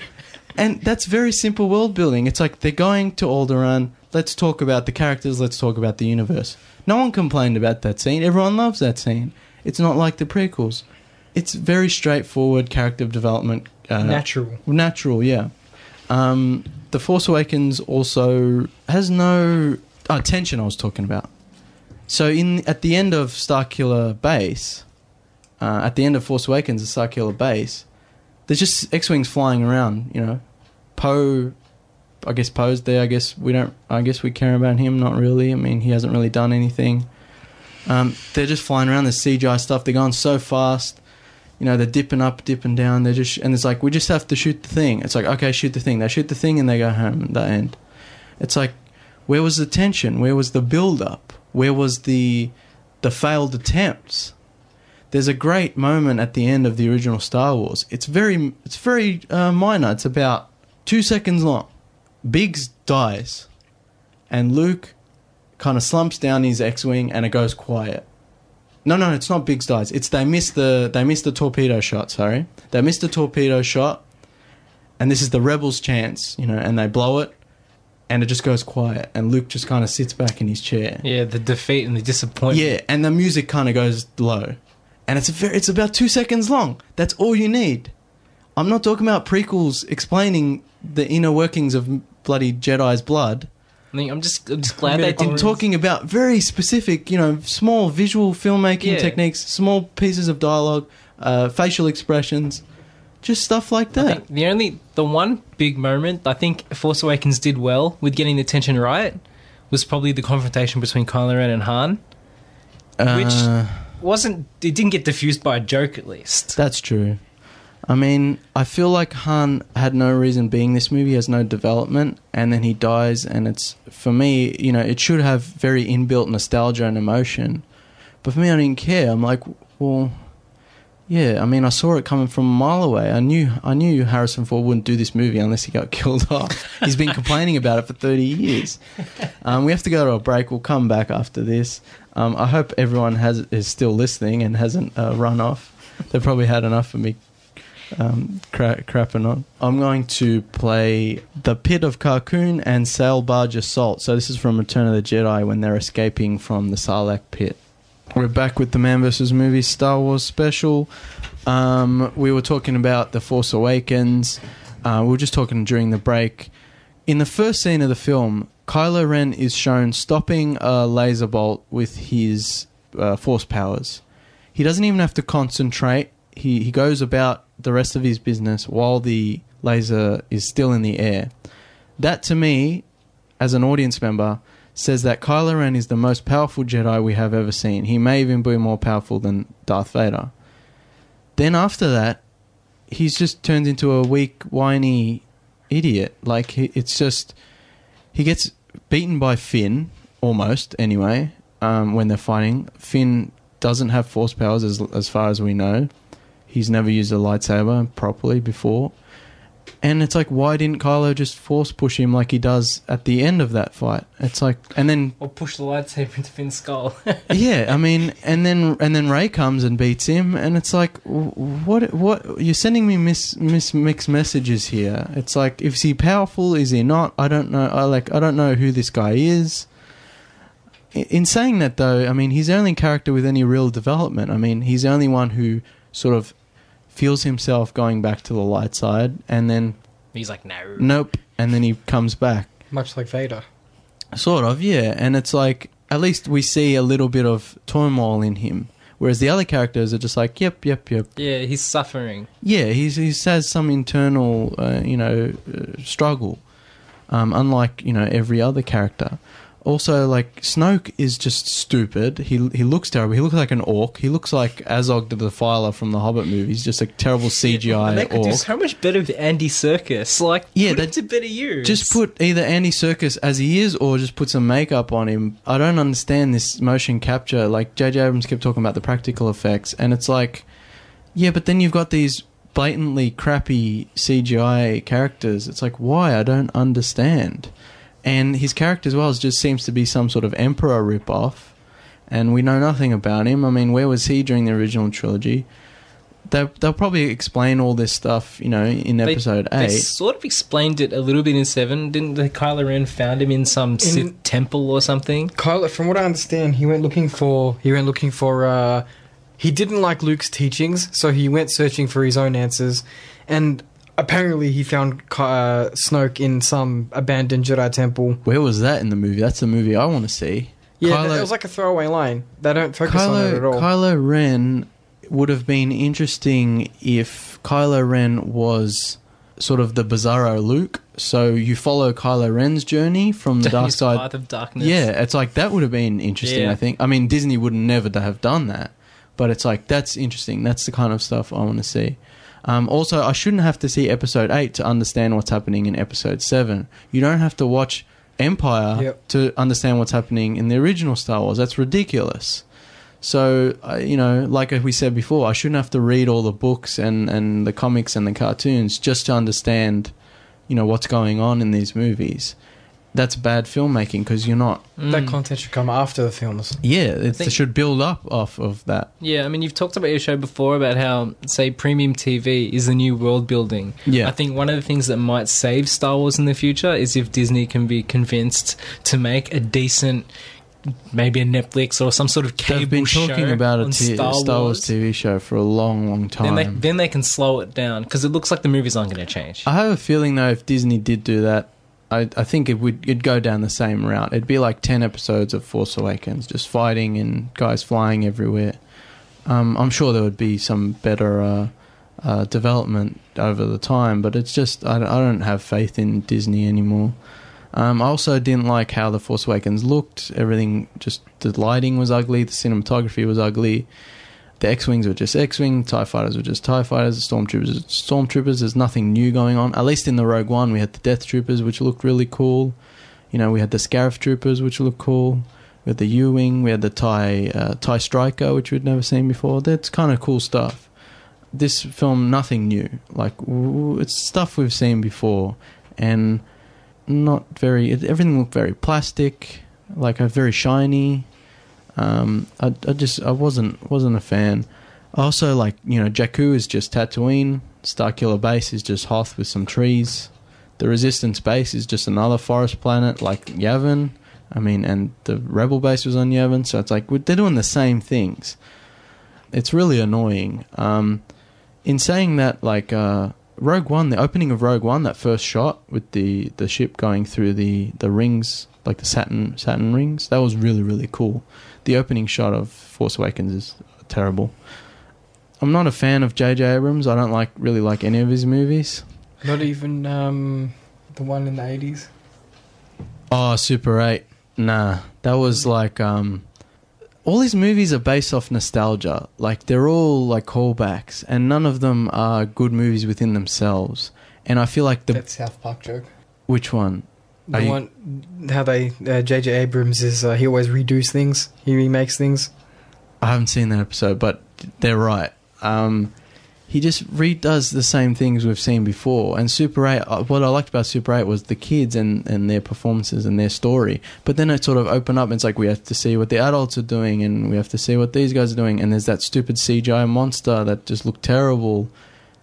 And that's very simple world building. It's like they're going to Alderaan. Let's talk about the characters. Let's talk about the universe. No one complained about that scene. Everyone loves that scene. It's not like the prequels. It's very straightforward character development. Uh, Natural. Natural, yeah. Um, the Force Awakens also has no oh, tension. I was talking about. So in at the end of Starkiller Base, uh, at the end of Force Awakens, the Starkiller Base, there's just X-wings flying around. You know, Poe. I guess Poe's there. I guess we don't. I guess we care about him. Not really. I mean, he hasn't really done anything. Um, they're just flying around. There's CGI stuff. They're going so fast. You know, they're dipping up, dipping down. They're just and it's like we just have to shoot the thing. It's like okay, shoot the thing. They shoot the thing and they go home. And that end. It's like where was the tension? Where was the build up? Where was the the failed attempts? There's a great moment at the end of the original Star Wars. It's very it's very uh, minor. It's about two seconds long. Biggs dies, and Luke kind of slumps down his X-wing, and it goes quiet. No, no, it's not Biggs dies. It's they missed the they missed the torpedo shot. Sorry, they missed the torpedo shot, and this is the rebels' chance, you know, and they blow it, and it just goes quiet, and Luke just kind of sits back in his chair. yeah, the defeat and the disappointment. Yeah, and the music kind of goes low, and it's a very, it's about two seconds long. That's all you need. I'm not talking about prequels explaining the inner workings of bloody Jedi's blood. I mean, I'm just, I'm just glad they Midi-chlorians. I'm talking about very specific, you know, small visual filmmaking Yeah. techniques, small pieces of dialogue, uh, facial expressions, just stuff like I that. think the only, the one big moment I think Force Awakens did well with getting the tension right was probably the confrontation between Kylo Ren and Han. which- Uh, Wasn't it didn't get diffused by a joke at least? That's true. I mean, I feel like Han had no reason being this movie, has no development, and then he dies, and it's, for me, you know, it should have very inbuilt nostalgia and emotion. But for me, I didn't care. I'm like, well, Yeah, I mean, I saw it coming from a mile away. I knew, I knew Harrison Ford wouldn't do this movie unless he got killed off. He's been complaining about it for thirty years. Um, we have to go to a break. We'll come back after this. Um, I hope everyone has is still listening and hasn't uh, run off. They've probably had enough of me um, cra- crapping on. I'm going to play The Pit of Carkoon and Sail Barge Assault. So this is from Return of the Jedi when they're escaping from the Sarlacc pit. We're back with the Man vs. Movie Star Wars special. Um, we were talking about The Force Awakens. Uh, we were just talking during the break. In the first scene of the film, Kylo Ren is shown stopping a laser bolt with his uh, force powers. He doesn't even have to concentrate. He he goes about the rest of his business while the laser is still in the air. That to me, as an audience member, says that Kylo Ren is the most powerful Jedi we have ever seen. He may even be more powerful than Darth Vader. Then after that, he's just turned into a weak, whiny idiot. Like it's just he gets beaten by Finn almost anyway. Um, when they're fighting, Finn doesn't have force powers as as far as we know. He's never used a lightsaber properly before. And it's like, why didn't Kylo just force push him like he does at the end of that fight? It's like, and then Or push the lightsaber into Finn's skull. yeah, I mean, and then and then Rey comes and beats him, and it's like, what? What? You're sending me mis, mis mixed messages here. It's like, is he powerful? Is he not? I don't know. I like, I don't know who this guy is. In saying that, though, I mean, he's the only character with any real development. I mean, he's the only one who sort of feels himself going back to the light side, and then He's like, no. nope, and then he comes back. Much like Vader. Sort of, yeah. And it's like at least we see a little bit of turmoil in him. Whereas the other characters are just like, yep, yep, yep. Yeah, he's suffering. Yeah, he's he has some internal, uh, you know, uh, struggle. Um, unlike you know every other character. Also, like Snoke is just stupid. He he looks terrible. He looks like an orc. He looks like Azog the Defiler from the Hobbit movies. Just a terrible CGI they could do orc. so much better with Andy Serkis. Like, Yeah, they- him better use. Just put either Andy Serkis as he is, or just put some makeup on him. I don't understand this motion capture. Like J.J. Abrams kept talking about the practical effects, and it's like, yeah, but then you've got these blatantly crappy CGI characters. It's like, why? I don't understand. And his character as well is- just seems to be some sort of emperor ripoff, and we know nothing about him. I mean, where was he during the original trilogy? They, they'll probably explain all this stuff, you know, in They- episode They sort of explained it a little bit in Seven, didn't they? Kylo Ren found him in some Sith temple or something. Kylo, from what I understand, he went looking for he went looking for uh he didn't like Luke's teachings, so he went searching for his own answers, and apparently he found Ky- uh, Snoke in some abandoned Jedi temple. Where was that in the movie? That's the movie I want to see. Yeah, Kylo, it was like a throwaway line. They don't focus on it at Kylo, all. Kylo Ren would have been interesting if Kylo Ren was sort of the Bizarro Luke. So you follow Kylo Ren's journey from the dark side. path of darkness. Yeah, it's like that would have been interesting. Yeah. I think. I mean, Disney would never to have done that, but it's like that's interesting. That's the kind of stuff I want to see. Um, also, I shouldn't have to see Episode Eight to understand what's happening in Episode Seven. You don't have to watch Empire Yep. to understand what's happening in the original Star Wars. That's ridiculous. So, uh, you know, like we said before, I shouldn't have to read all the books and, and the comics and the cartoons just to understand, you know, what's going on in these movies. That's bad filmmaking because you're not. That Mm. content should come after the films. Yeah, it think- should build up off of that. Yeah, I mean, you've talked about your show before about how, say, premium TV is the new world building. Yeah. I think one of the things that might save Star Wars in the future is if Disney can be convinced to make a decent, maybe a Netflix or some sort of cable They've been talking show about a on t- Star, Star, Wars. Wars. TV show for a long, long time. Then they then they can slow it down because it looks like the movies aren't going to change. I have a feeling though, if Disney did do that, I, I think it would it'd go down the same route. It'd be like ten episodes of Force Awakens, just fighting and guys flying everywhere. Um, I'm sure there would be some better uh, uh, development over the time, but it's just I, I don't have faith in Disney anymore. Um, I also didn't like how the Force Awakens looked. Everything just the lighting was ugly, the cinematography was ugly. The X-wings were just X-wing, Tie fighters were just Tie fighters, stormtroopers, stormtroopers. There's nothing new going on. At least in the Rogue One, we had the Death Troopers, which looked really cool. You know, we had the Scarif Troopers, which looked cool. We had the U-wing, we had the Tie uh, Tie Striker, which we'd never seen before. That's kind of cool stuff. this film nothing new. Like it's stuff we've seen before, and not very. Everything looked very plastic, like a very shiny. Um, I, I just I wasn't wasn't a fan. Also, like you know, Jakku is just Tatooine. Starkiller Base is just Hoth with some trees. The Resistance base is just another forest planet like Yavin. I mean, and the Rebel base was on Yavin, so it's like they're doing the same things. It's really annoying. Um, in saying that, like uh, Rogue One, the opening of Rogue One, that first shot with the, the ship going through the, the rings, like the Saturn Saturn rings, that was really really cool. The opening shot of Force Awakens is terrible. I'm not a fan of J.J. Abrams. I don't like really like any of his movies. Not even um, the one in the eighties. Oh, Super 8. Nah, that was like um all these movies are based off nostalgia. Like they're all like callbacks and none of them are good movies within themselves. And I feel like the That South Park joke. which one? The you- one how they uh, J.J. Abrams is uh, he always redoes things. He remakes things. I haven't seen that episode, but they're right. Um, he just redoes the same things we've seen before. And Super 8, uh, what I liked about Super 8 was the kids and, and their performances and their story. But then it sort of opened up and it's like we have to see what the adults are doing and we have to see what these guys are doing. And there's that stupid CGI monster that just looked terrible.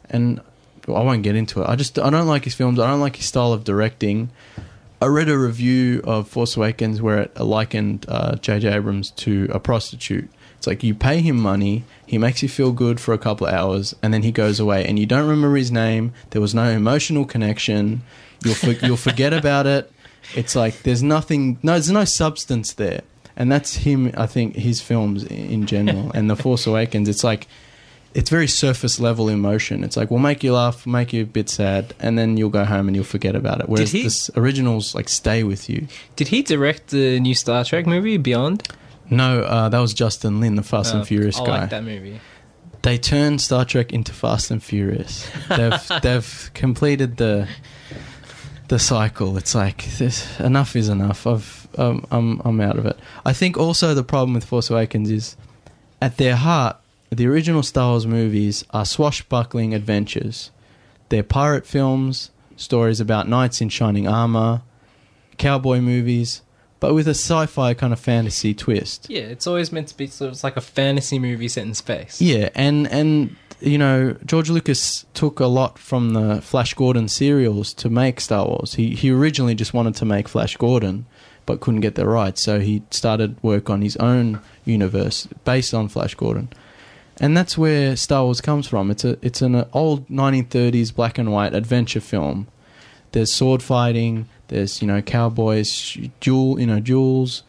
And I won't get into it. I just I don't like his films. I don't like his style of directing. I read a review of Force Awakens where it likened uh, J.J. Abrams to a prostitute. It's like you pay him money, he makes you feel good for a couple of hours, and then he goes away, and you don't remember his name. There was no emotional connection. You'll for, you'll forget about it. It's like there's nothing. No, there's no substance there, and that's him. I think his films in general, and the Force Awakens. It's like it's very surface level emotion. It's like we'll make you laugh, make you a bit sad, and then you'll go home and you'll forget about it. Whereas he- the originals like stay with you. Did he direct the new Star Trek movie Beyond? No, uh, that was Justin Lin, the Fast Uh, and Furious I guy. like that movie. They turned Star Trek into Fast and Furious. They've they've completed the the cycle. It's like this, enough is enough. I've um, I'm I'm out of it. I think also the problem with Force Awakens is at their heart, the original Star Wars movies are swashbuckling adventures. They're pirate films, stories about knights in shining armor, cowboy movies, but with a sci-fi kind of fantasy twist. Yeah, it's always meant to be sort of like a fantasy movie set in space. Yeah, and and you know George Lucas took a lot from the Flash Gordon serials to make Star Wars. He he originally just wanted to make Flash Gordon, but couldn't get the rights, so he started work on his own universe based on Flash Gordon. And that's where Star Wars comes from. It's a it's an old 1930s black and white adventure film. There's sword fighting. There's you know cowboys, duel you know duels.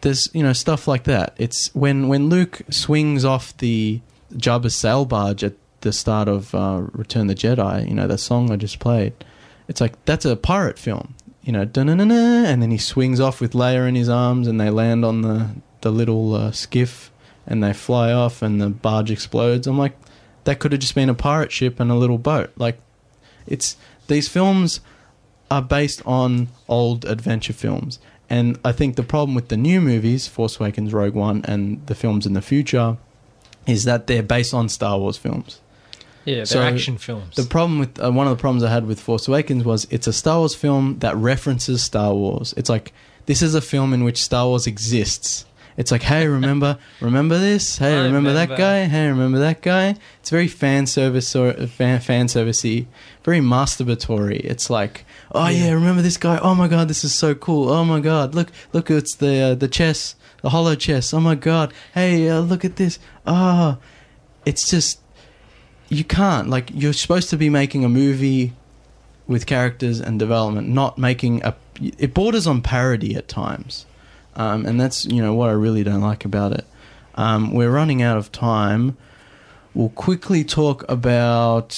There's you know stuff like that. It's when when Luke swings off the Jabba's sail barge at the start of uh, Return the Jedi. You know that song I just played. It's like that's a pirate film. You know, and then he swings off with Leia in his arms, and they land on the the little uh, skiff, and they fly off, and the barge explodes. I'm like, that could have just been a pirate ship and a little boat. Like, it's these films are based on old adventure films. And I think the problem with the new movies, Force Awakens, Rogue One, and the films in the future, is that they're based on Star Wars films. Yeah, they're So, action films. The problem with uh, one of the problems I had with Force Awakens was it's a Star Wars film that references Star Wars. It's like this is a film in which Star Wars exists. It's like, hey, remember, remember this? Hey, I remember, that remember. guy? Hey, remember that guy? It's very fan service or uh, fan fan servicey, very masturbatory. It's like, oh yeah. remember this guy? Oh my god, this is so cool. Oh my god, look, look, it's the uh, the chess, the holochess. Oh my god, hey, uh, look at this. Ah, it's just you can't like you're supposed to be making a movie with characters and development, not making a. It borders on parody at times, um, and that's you know what I really don't like about it. Um, we're running out of time. We'll quickly talk about.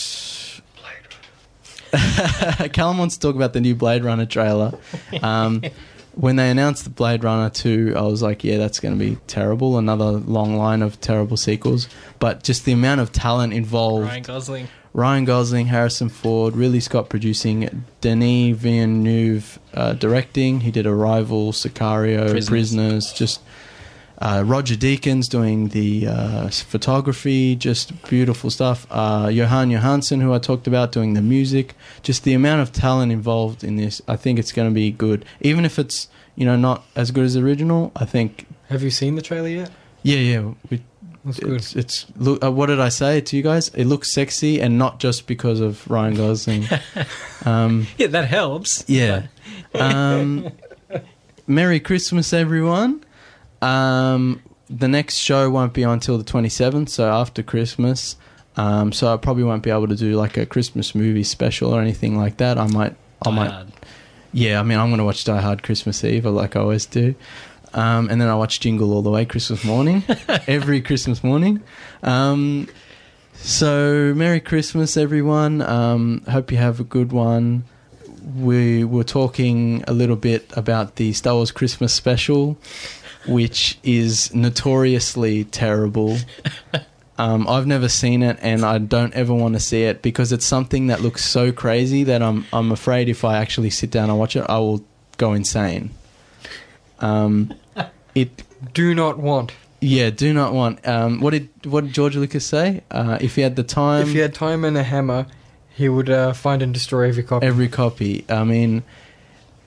Callum wants to talk about the new Blade Runner trailer. Um, when they announced the Blade Runner 2, I was like, yeah, that's going to be terrible. Another long line of terrible sequels. But just the amount of talent involved Ryan Gosling. Ryan Gosling, Harrison Ford, Ridley Scott producing, Denis Villeneuve uh, directing. He did Arrival, Sicario, Prisoners. Prisoners. just Uh, Roger Deakins doing the uh, photography, just beautiful stuff. Uh, Jóhann Jóhannsson, who I talked about, doing the music. Just the amount of talent involved in this, I think it's going to be good. Even if it's you know not as good as the original, I think Have you seen the trailer yet? yeah, yeah. We, That's good. it's, it's look. Uh, what did I say to you guys? It looks sexy, and not just because of Ryan Gosling. um, Yeah, that helps. yeah. Um, Merry Christmas, everyone. Um, the next show won't be until the 27th, so after Christmas. Um, so I probably won't be able to do like a Christmas movie special or anything like that. I might, I Die might, Hard. yeah. I mean, I'm going to watch Die Hard Christmas Eve, like I always do. Um, and then I watch Jingle all the way Christmas morning, every Christmas morning. Um, so Merry Christmas, everyone. Um, hope you have a good one. We were talking a little bit about the Star Wars Christmas special, which is notoriously terrible. Um, I've never seen it, and I don't ever want to see it because it's something that looks so crazy that I'm I'm afraid if I actually sit down and watch it, I will go insane. Um, it Do not want. yeah, do not want. Um, what did what did George Lucas say? Uh, if he had the time, if he had time and a hammer, he would uh, find and destroy every copy. every copy. I mean,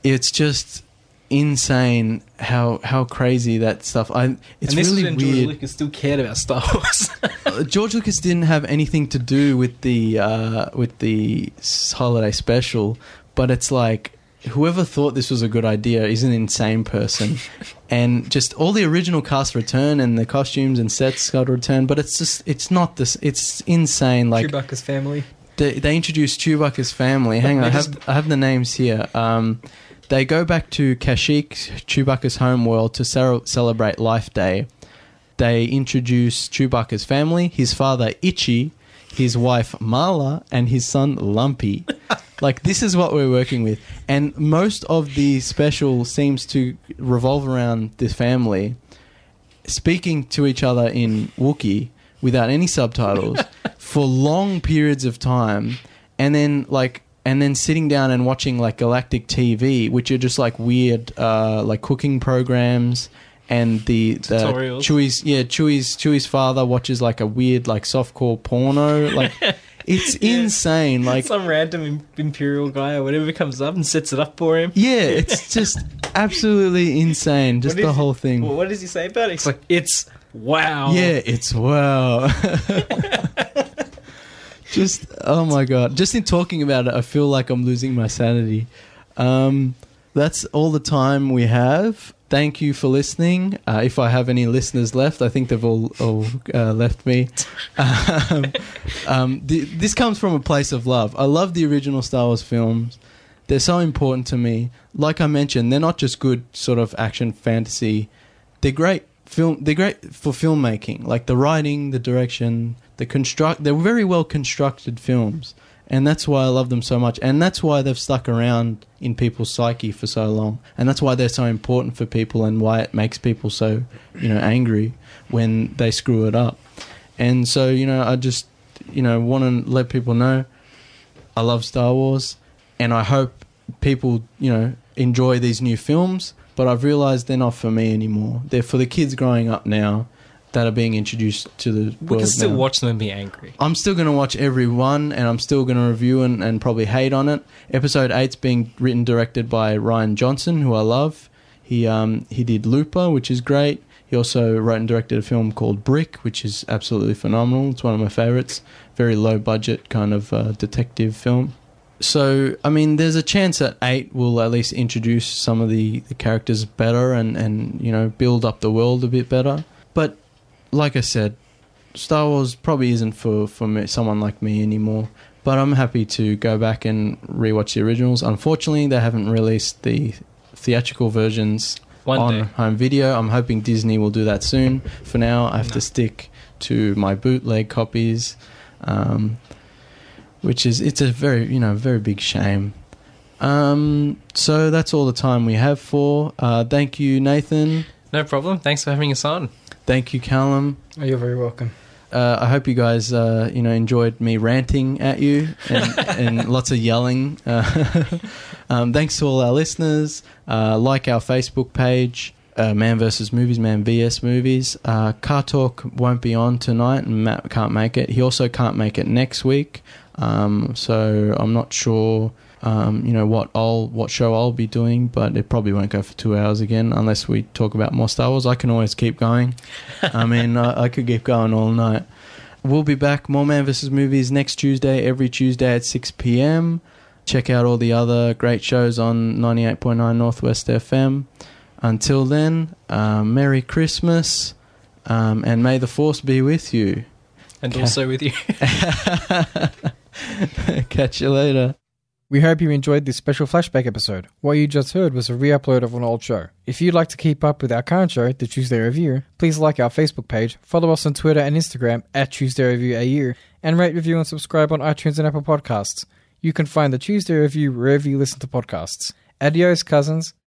it's just insane how how crazy that stuff. I it's and this really is when George weird. Lucas still cared about Star Wars. Uh, George Lucas didn't have anything to do with the uh, with the holiday special, but it's like whoever thought this was a good idea is an insane person, and just all the original cast return and the costumes and sets got to return, but it's just it's not this. It's insane. Like Chewbacca's family. they, they introduced Chewbacca's family. Hang on, I have I have the names here. Um, they go back to Kashyyyk, Chewbacca's homeworld, to cer- celebrate Life Day. They introduce Chewbacca's family: his father Itchy, his wife Mala, and his son Lumpy. like this is what we're working with, and most of the special seems to revolve around this family speaking to each other in Wookiee without any subtitles for long periods of time, and then like and then sitting down and watching like galactic TV, which are just like weird uh, like cooking programs. And the, the Tutorials. Chewie's yeah Chewie's Chewie's father watches like a weird like softcore porno like it's Yeah. insane like Some random imperial guy or whatever comes up and sets it up for him. yeah it's just absolutely insane just the whole thing Well, what does he say about it? It's like it's wow. Yeah, it's wow. just oh my god! Just in talking about it, I feel like I'm losing my sanity. Um, that's all the time we have. Thank you for listening. Uh, if I have any listeners left, I think they've all, all uh, left me. Um, um, th- this comes from a place of love. I love the original Star Wars films. They're so important to me. Like I mentioned, they're not just good sort of action fantasy. They're great film. They're great for filmmaking. Like the writing, the direction, the construct. They're very well constructed films, and that's why I love them so much. And that's why they've stuck around in people's psyche for so long. And that's why they're so important for people, and why it makes people so you know angry when they screw it up. And so you know, I just you know want to let people know I love Star Wars, and I hope people, you know, enjoy these new films. But I've realised they're not for me anymore. They're for the kids growing up now that are being introduced to the world. We can still now. watch them and be angry. I'm still going to watch every one, and I'm still going to review and, and probably hate on it. Episode eight's being written directed by Rian Johnson, who I love. He um he did Looper, which is great. He also wrote and directed a film called Brick, which is absolutely phenomenal. It's one of my favorites. Very low budget kind of uh, detective film. So I mean, there's a chance that eight will at least introduce some of the, the characters better and and you know build up the world a bit better. But like I said, Star Wars probably isn't for for me, someone like me anymore. But I'm happy to go back and rewatch the originals. Unfortunately, they haven't released the theatrical versions One on day. home video. I'm hoping Disney will do that soon. For now, I have No. to stick to my bootleg copies, um, which is it's a very you know very big shame. Um, so that's all the time we have for. Uh, thank you, Nathan. No problem. Thanks for having us on. Thank you, Callum. Oh, you're very welcome. Uh, I hope you guys, uh, you know, enjoyed me ranting at you and, and lots of yelling. Uh, um, thanks to all our listeners. Uh, like our Facebook page. uh, Man versus Movies, Man vs Movies. Uh, Car Talk won't be on tonight, and Matt can't make it. He also can't make it next week. Um, so I'm not sure, um, you know, what I'll what show I'll be doing, but it probably won't go for two hours again unless we talk about more Star Wars. I can always keep going. I mean, I, I could keep going all night. We'll be back. More Man vs. Movies next Tuesday, every Tuesday at 6 p.m. Check out all the other great shows on 98.9 Northwest FM. Until then, um, Merry Christmas um, and may the Force be with you. And Okay. also with you. Catch you later. We hope you enjoyed this special flashback episode. What you just heard was a re upload of an old show. If you'd like to keep up with our current show, The Tuesday Review, please like our Facebook page, follow us on Twitter and Instagram at Tuesday Review AU, and rate, review, and subscribe on iTunes and Apple Podcasts. You can find The Tuesday Review wherever you listen to podcasts. Adios, cousins.